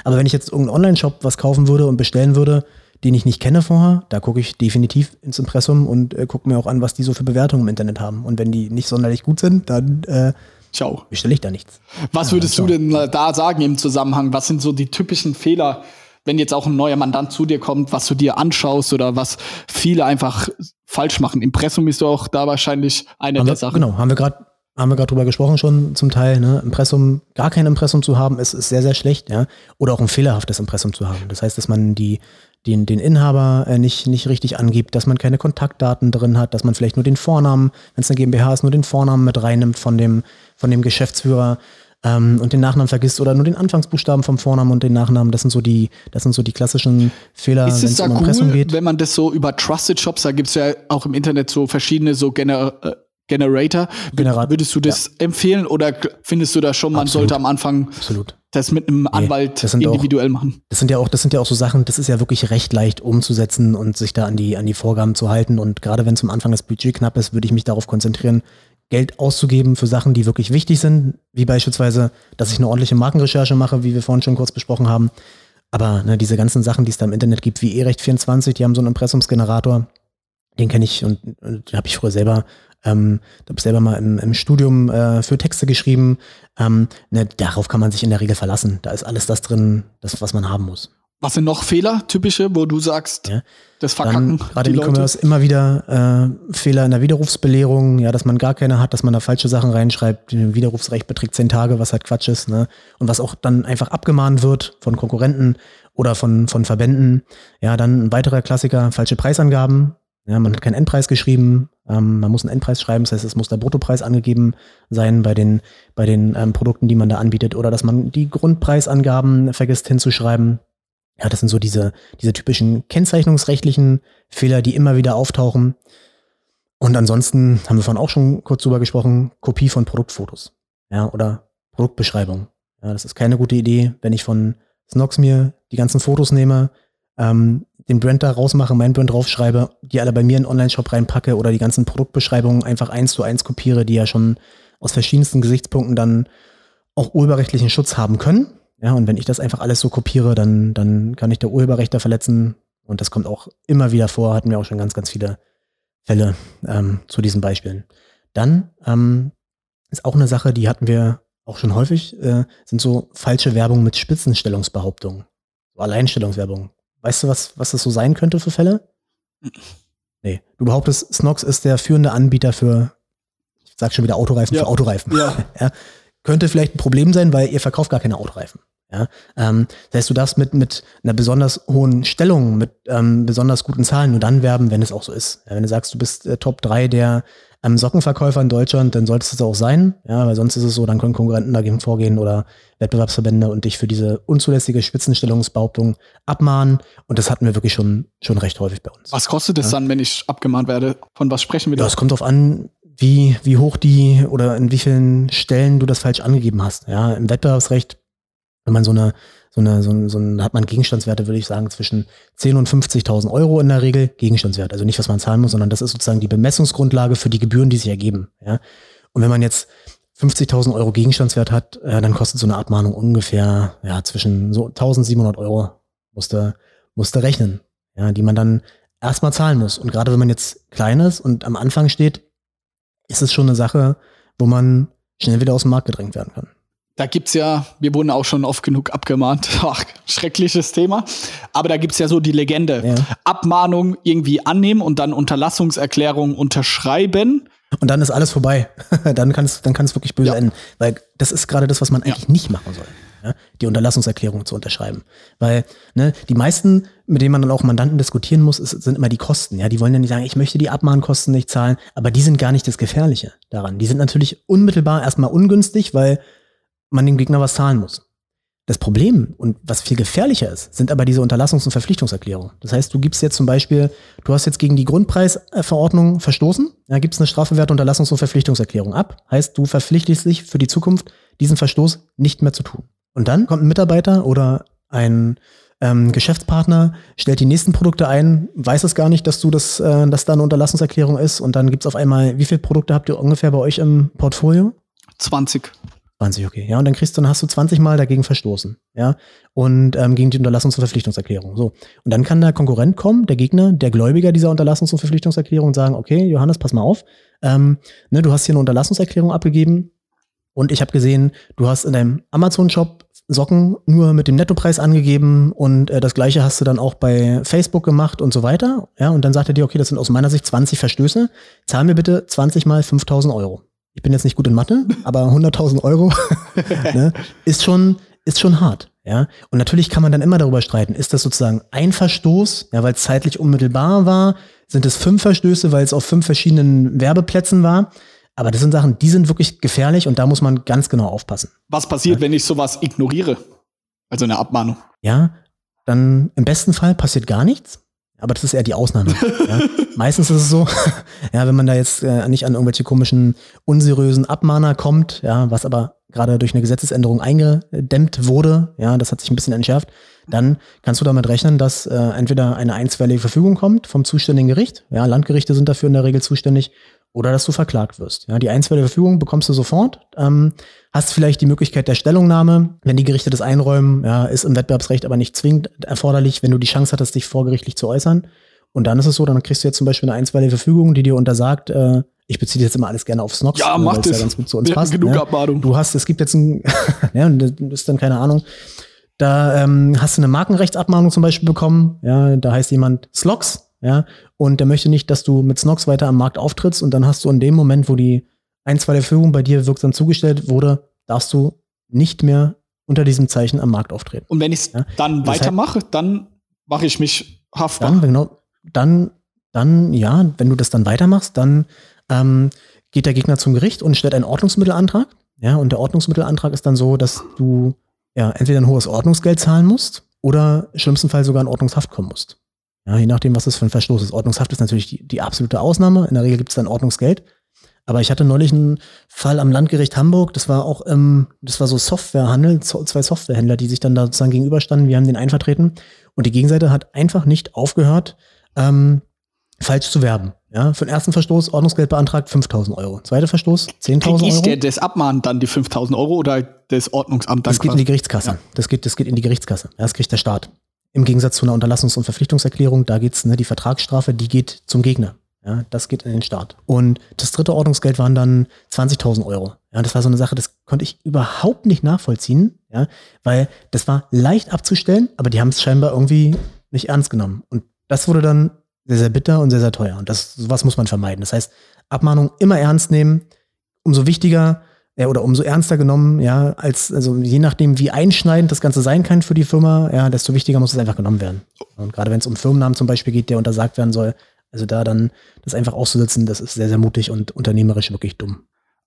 aber wenn ich jetzt irgendeinen Online-Shop was kaufen würde und bestellen würde, den ich nicht kenne vorher, da gucke ich definitiv ins Impressum und äh, gucke mir auch an, was die so für Bewertungen im Internet haben. Und wenn die nicht sonderlich gut sind, dann äh, Ciao. bestelle ich da nichts. Was ja, würdest du denn da sagen im Zusammenhang? Was sind so die typischen Fehler, wenn jetzt auch ein neuer Mandant zu dir kommt, was du dir anschaust oder was viele einfach falsch machen? Impressum ist doch auch da wahrscheinlich eine haben der wir, Sachen. Genau, haben wir gerade haben wir gerade drüber gesprochen schon zum Teil, ne? Impressum, gar kein Impressum zu haben, ist, ist sehr, sehr schlecht, ja. Oder auch ein fehlerhaftes Impressum zu haben. Das heißt, dass man die, den, den Inhaber äh, nicht, nicht richtig angibt, dass man keine Kontaktdaten drin hat, dass man vielleicht nur den Vornamen, wenn es eine GmbH ist, nur den Vornamen mit reinnimmt von dem, von dem Geschäftsführer ähm, und den Nachnamen vergisst oder nur den Anfangsbuchstaben vom Vornamen und den Nachnamen. Das sind so die, das sind so die klassischen Fehler, wenn es um Impressum cool, geht. Wenn man das so über Trusted Shops, da gibt es ja auch im Internet so verschiedene so Gener Generator. Generat Würdest du das ja. empfehlen oder findest du da schon, man Absolut. sollte am Anfang Absolut. das mit einem Anwalt nee, individuell auch, machen? Das sind ja auch, das sind ja auch so Sachen, das ist ja wirklich recht leicht umzusetzen und sich da an die, an die Vorgaben zu halten. Und gerade wenn zum Anfang das Budget knapp ist, würde ich mich darauf konzentrieren, Geld auszugeben für Sachen, die wirklich wichtig sind, wie beispielsweise, dass ich eine ordentliche Markenrecherche mache, wie wir vorhin schon kurz besprochen haben. Aber ne, diese ganzen Sachen, die es da im Internet gibt, wie E-Recht24, die haben so einen Impressumsgenerator, den kenne ich und, und den habe ich früher selber ähm, da habe ich selber mal im, im Studium äh, für Texte geschrieben. Ähm, ne, darauf kann man sich in der Regel verlassen. Da ist alles das drin, das, was man haben muss. Was sind noch Fehler, typische, wo du sagst, ja. das Verkacken? Gerade im E-Commerce immer wieder äh, Fehler in der Widerrufsbelehrung, ja, dass man gar keine hat, dass man da falsche Sachen reinschreibt. Widerrufsrecht beträgt zehn Tage, was halt Quatsch ist, ne? Und was auch dann einfach abgemahnt wird von Konkurrenten oder von, von Verbänden. Ja, dann ein weiterer Klassiker, falsche Preisangaben. Ja, man hat keinen Endpreis geschrieben, ähm, man muss einen Endpreis schreiben, das heißt, es muss der Bruttopreis angegeben sein bei den, bei den ähm, Produkten, die man da anbietet, oder dass man die Grundpreisangaben vergisst hinzuschreiben. Ja, das sind so diese, diese typischen kennzeichnungsrechtlichen Fehler, die immer wieder auftauchen. Und ansonsten haben wir vorhin auch schon kurz drüber gesprochen, Kopie von Produktfotos. Ja, oder Produktbeschreibung. Ja, das ist keine gute Idee, wenn ich von Snox mir die ganzen Fotos nehme, ähm, den Brand da rausmache, mein Brand draufschreibe, die alle bei mir in den Online-Shop reinpacke oder die ganzen Produktbeschreibungen einfach eins zu eins kopiere, die ja schon aus verschiedensten Gesichtspunkten dann auch urheberrechtlichen Schutz haben können. Ja, und wenn ich das einfach alles so kopiere, dann, dann kann ich der Urheberrechte verletzen. Und das kommt auch immer wieder vor, hatten wir auch schon ganz, ganz viele Fälle ähm, zu diesen Beispielen. Dann ähm, ist auch eine Sache, die hatten wir auch schon häufig, äh, sind so falsche Werbung mit Spitzenstellungsbehauptungen. So Alleinstellungswerbung. Weißt du, was, was das so sein könnte für Fälle? Nee. Du behauptest, Snox ist der führende Anbieter für, ich sag schon wieder Autoreifen, ja. für Autoreifen. Ja. ja. Könnte vielleicht ein Problem sein, weil ihr verkauft gar keine Autoreifen. Ja, ähm, das heißt, du darfst mit, mit einer besonders hohen Stellung, mit ähm, besonders guten Zahlen nur dann werben, wenn es auch so ist. Ja, wenn du sagst, du bist äh, Top 3 der ähm, Sockenverkäufer in Deutschland, dann sollte es auch sein. Ja, weil sonst ist es so, dann können Konkurrenten dagegen vorgehen oder Wettbewerbsverbände und dich für diese unzulässige Spitzenstellungsbehauptung abmahnen. Und das hatten wir wirklich schon, schon recht häufig bei uns. Was kostet es ja. dann, wenn ich abgemahnt werde? Von was sprechen wir da? Ja, es kommt darauf an, wie, wie hoch die oder in wie vielen Stellen du das falsch angegeben hast. Ja, im Wettbewerbsrecht wenn man so eine, so eine, so ein, so ein, hat man Gegenstandswerte, würde ich sagen, zwischen 10 und 50.000 Euro in der Regel Gegenstandswert. Also nicht, was man zahlen muss, sondern das ist sozusagen die Bemessungsgrundlage für die Gebühren, die sich ergeben. Ja? Und wenn man jetzt 50.000 Euro Gegenstandswert hat, äh, dann kostet so eine Abmahnung ungefähr ja, zwischen so 1.700 Euro musste, musste rechnen, ja, die man dann erstmal zahlen muss. Und gerade wenn man jetzt klein ist und am Anfang steht, ist es schon eine Sache, wo man schnell wieder aus dem Markt gedrängt werden kann da gibt's ja, wir wurden auch schon oft genug abgemahnt. Ach, schreckliches Thema. Aber da gibt's ja so die Legende. Ja. Abmahnung irgendwie annehmen und dann Unterlassungserklärung unterschreiben. Und dann ist alles vorbei. dann kann es dann kann es wirklich böse ja. enden. Weil das ist gerade das, was man eigentlich ja. nicht machen soll. Ja? Die Unterlassungserklärung zu unterschreiben. Weil ne, die meisten, mit denen man dann auch Mandanten diskutieren muss, ist, sind immer die Kosten. Ja, Die wollen ja nicht sagen, ich möchte die Abmahnkosten nicht zahlen, aber die sind gar nicht das Gefährliche daran. Die sind natürlich unmittelbar erstmal ungünstig, weil man dem Gegner was zahlen muss. Das Problem und was viel gefährlicher ist, sind aber diese Unterlassungs- und Verpflichtungserklärungen. Das heißt, du gibst jetzt zum Beispiel, du hast jetzt gegen die Grundpreisverordnung verstoßen, da gibst eine strafbewährte Unterlassungs- und Verpflichtungserklärung ab. Heißt, du verpflichtest dich für die Zukunft, diesen Verstoß nicht mehr zu tun. Und dann kommt ein Mitarbeiter oder ein ähm, Geschäftspartner, stellt die nächsten Produkte ein, weiß es gar nicht, dass du das, äh, dass da eine Unterlassungserklärung ist und dann gibt's auf einmal, wie viele Produkte habt ihr ungefähr bei euch im Portfolio? 20. 20, okay. Ja, und dann kriegst du, dann hast du 20 Mal dagegen verstoßen, ja, und ähm, gegen die Unterlassungs- und Verpflichtungserklärung. So. Und dann kann der Konkurrent kommen, der Gegner, der Gläubiger dieser Unterlassungs- und Verpflichtungserklärung und sagen, okay, Johannes, pass mal auf, ähm, ne, du hast hier eine Unterlassungserklärung abgegeben und ich habe gesehen, du hast in deinem Amazon-Shop Socken nur mit dem Nettopreis angegeben und äh, das gleiche hast du dann auch bei Facebook gemacht und so weiter. Ja, und dann sagt er dir, okay, das sind aus meiner Sicht 20 Verstöße, zahl mir bitte 20 mal 5000 Euro ich bin jetzt nicht gut in Mathe, aber 100.000 Euro ne, ist schon ist schon hart. Ja, und natürlich kann man dann immer darüber streiten, ist das sozusagen ein Verstoß, ja, weil es zeitlich unmittelbar war, sind es fünf Verstöße, weil es auf fünf verschiedenen Werbeplätzen war. Aber das sind Sachen, die sind wirklich gefährlich und da muss man ganz genau aufpassen. Was passiert, ja? wenn ich sowas ignoriere? Also eine Abmahnung. Ja, dann im besten Fall passiert gar nichts. Aber das ist eher die Ausnahme. ja. Meistens ist es so, ja, wenn man da jetzt äh, nicht an irgendwelche komischen, unseriösen Abmahner kommt, ja, was aber gerade durch eine Gesetzesänderung eingedämmt wurde, ja, das hat sich ein bisschen entschärft, dann kannst du damit rechnen, dass äh, entweder eine einstweilige Verfügung kommt vom zuständigen Gericht, ja, Landgerichte sind dafür in der Regel zuständig, oder dass du verklagt wirst. Ja, die einstweilige Verfügung bekommst du sofort. Ähm, hast vielleicht die Möglichkeit der Stellungnahme, wenn die Gerichte das einräumen, ja, ist im Wettbewerbsrecht aber nicht zwingend erforderlich, wenn du die Chance hattest, dich vorgerichtlich zu äußern. Und dann ist es so, dann kriegst du jetzt zum Beispiel eine einstweilige Verfügung, die dir untersagt, äh, ich beziehe jetzt immer alles gerne auf Snox, ja, mach das. ja ganz gut zu uns passt. Genug ne? Abmahnung. Du hast, es gibt jetzt ein, ja, und das ist dann keine Ahnung, da ähm, hast du eine Markenrechtsabmahnung zum Beispiel bekommen, ja, da heißt jemand Slox, ja, und der möchte nicht, dass du mit Snox weiter am Markt auftrittst und dann hast du in dem Moment, wo die ein, zwei der Führung bei dir wirksam zugestellt wurde, darfst du nicht mehr unter diesem Zeichen am Markt auftreten. Und wenn ich es ja? dann weitermache, dann mache ich mich haftbar. Dann, genau, dann, dann, ja, wenn du das dann weitermachst, dann ähm, geht der Gegner zum Gericht und stellt einen Ordnungsmittelantrag. Ja, und der Ordnungsmittelantrag ist dann so, dass du ja entweder ein hohes Ordnungsgeld zahlen musst oder im schlimmsten Fall sogar in Ordnungshaft kommen musst. Ja, je nachdem, was das für ein Verstoß ist. Ordnungshaft ist natürlich die, die absolute Ausnahme. In der Regel gibt es dann Ordnungsgeld. Aber ich hatte neulich einen Fall am Landgericht Hamburg, das war auch, ähm, das war so Softwarehandel, zwei Softwarehändler, die sich dann da sozusagen gegenüberstanden, wir haben den einen vertreten und die Gegenseite hat einfach nicht aufgehört, ähm, falsch zu werben. Ja, für den ersten Verstoß Ordnungsgeld beantragt 5000 Euro. Zweiter Verstoß 10.000 Euro. Ist der das Abmahnt dann die 5000 Euro oder das Ordnungsamt dann? Das geht in die Gerichtskasse. Ja. Das, geht, das geht in die Gerichtskasse. Das kriegt der Staat. Im Gegensatz zu einer Unterlassungs- und Verpflichtungserklärung, da geht's, ne, die Vertragsstrafe, die geht zum Gegner. Ja, das geht in den Staat. Und das dritte Ordnungsgeld waren dann 20.000 Euro. Ja, das war so eine Sache, das konnte ich überhaupt nicht nachvollziehen, ja, weil das war leicht abzustellen, aber die haben es scheinbar irgendwie nicht ernst genommen. Und das wurde dann sehr, sehr bitter und sehr, sehr teuer. Und das, sowas muss man vermeiden. Das heißt, Abmahnung immer ernst nehmen, umso wichtiger, ja, oder umso ernster genommen, ja, als, also je nachdem, wie einschneidend das Ganze sein kann für die Firma, ja, desto wichtiger muss es einfach genommen werden. Und gerade wenn es um Firmennamen zum Beispiel geht, der untersagt werden soll, also da dann das einfach auszusitzen, das ist sehr, sehr mutig und unternehmerisch wirklich dumm.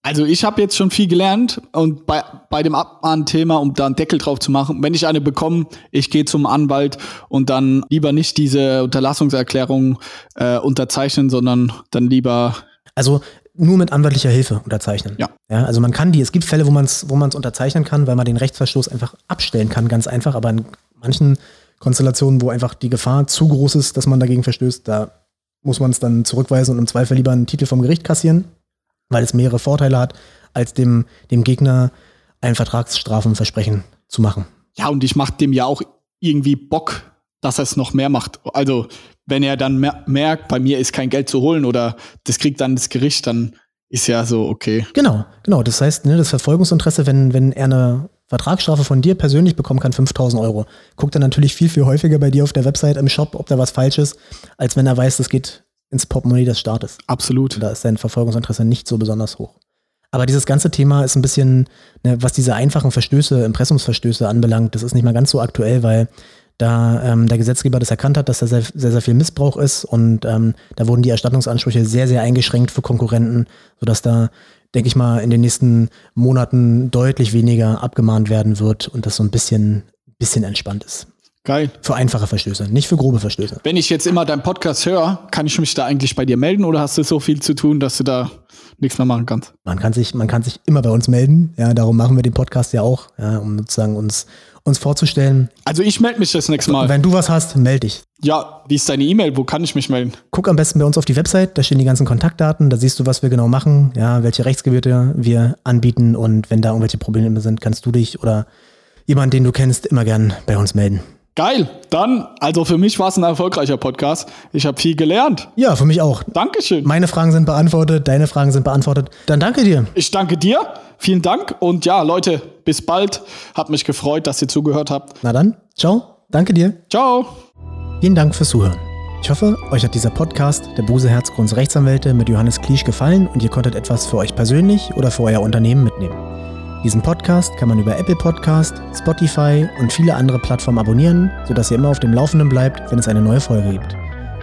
Also ich habe jetzt schon viel gelernt und bei, bei dem Abmahnthema, um da einen Deckel drauf zu machen, wenn ich eine bekomme, ich gehe zum Anwalt und dann lieber nicht diese Unterlassungserklärung äh, unterzeichnen, sondern dann lieber. Also nur mit anwaltlicher Hilfe unterzeichnen. Ja. ja also man kann die, es gibt Fälle, wo man es wo man's unterzeichnen kann, weil man den Rechtsverstoß einfach abstellen kann, ganz einfach, aber in manchen Konstellationen, wo einfach die Gefahr zu groß ist, dass man dagegen verstößt, da muss man es dann zurückweisen und im Zweifel lieber einen Titel vom Gericht kassieren, weil es mehrere Vorteile hat, als dem, dem Gegner ein Vertragsstrafenversprechen zu machen. Ja, und ich mache dem ja auch irgendwie Bock, dass er es noch mehr macht. Also, wenn er dann mer merkt, bei mir ist kein Geld zu holen oder das kriegt dann das Gericht, dann ist ja so okay. Genau, genau. Das heißt, ne, das Verfolgungsinteresse, wenn, wenn er eine Vertragsstrafe von dir persönlich bekommen kann, 5000 Euro. Guckt er natürlich viel, viel häufiger bei dir auf der Website im Shop, ob da was falsch ist, als wenn er weiß, das geht ins Portemonnaie des Staates. Absolut. Und da ist sein Verfolgungsinteresse nicht so besonders hoch. Aber dieses ganze Thema ist ein bisschen, ne, was diese einfachen Verstöße, Impressumsverstöße anbelangt, das ist nicht mal ganz so aktuell, weil da ähm, der Gesetzgeber das erkannt hat, dass da sehr, sehr, sehr viel Missbrauch ist und ähm, da wurden die Erstattungsansprüche sehr, sehr eingeschränkt für Konkurrenten, sodass da denke ich mal, in den nächsten Monaten deutlich weniger abgemahnt werden wird und das so ein bisschen, bisschen entspannt ist. Geil. Für einfache Verstöße, nicht für grobe Verstöße. Wenn ich jetzt immer deinen Podcast höre, kann ich mich da eigentlich bei dir melden oder hast du so viel zu tun, dass du da nichts mehr machen kannst? Man kann sich, man kann sich immer bei uns melden. Ja, darum machen wir den Podcast ja auch, ja, um sozusagen uns uns vorzustellen. Also ich melde mich das nächste Mal. Wenn du was hast, melde dich. Ja, wie ist deine E-Mail? Wo kann ich mich melden? Guck am besten bei uns auf die Website, da stehen die ganzen Kontaktdaten, da siehst du, was wir genau machen, ja, welche Rechtsgebiete wir anbieten und wenn da irgendwelche Probleme sind, kannst du dich oder jemand, den du kennst, immer gern bei uns melden. Geil. Dann, also für mich war es ein erfolgreicher Podcast. Ich habe viel gelernt. Ja, für mich auch. Dankeschön. Meine Fragen sind beantwortet, deine Fragen sind beantwortet. Dann danke dir. Ich danke dir. Vielen Dank und ja, Leute, bis bald. Hat mich gefreut, dass ihr zugehört habt. Na dann, ciao. Danke dir. Ciao. Vielen Dank fürs Zuhören. Ich hoffe, euch hat dieser Podcast der Buse Herzgrunds Rechtsanwälte mit Johannes Kliesch gefallen und ihr konntet etwas für euch persönlich oder für euer Unternehmen mitnehmen. Diesen Podcast kann man über Apple Podcast, Spotify und viele andere Plattformen abonnieren, sodass ihr immer auf dem Laufenden bleibt, wenn es eine neue Folge gibt.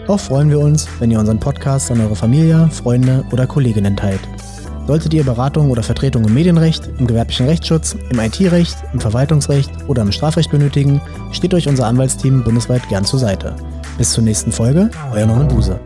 Auch freuen wir uns, wenn ihr unseren Podcast an eure Familie, Freunde oder Kolleginnen teilt. Solltet ihr Beratung oder Vertretung im Medienrecht, im gewerblichen Rechtsschutz, im IT-Recht, im Verwaltungsrecht oder im Strafrecht benötigen, steht euch unser Anwaltsteam bundesweit gern zur Seite. Bis zur nächsten Folge, euer Norman Buse.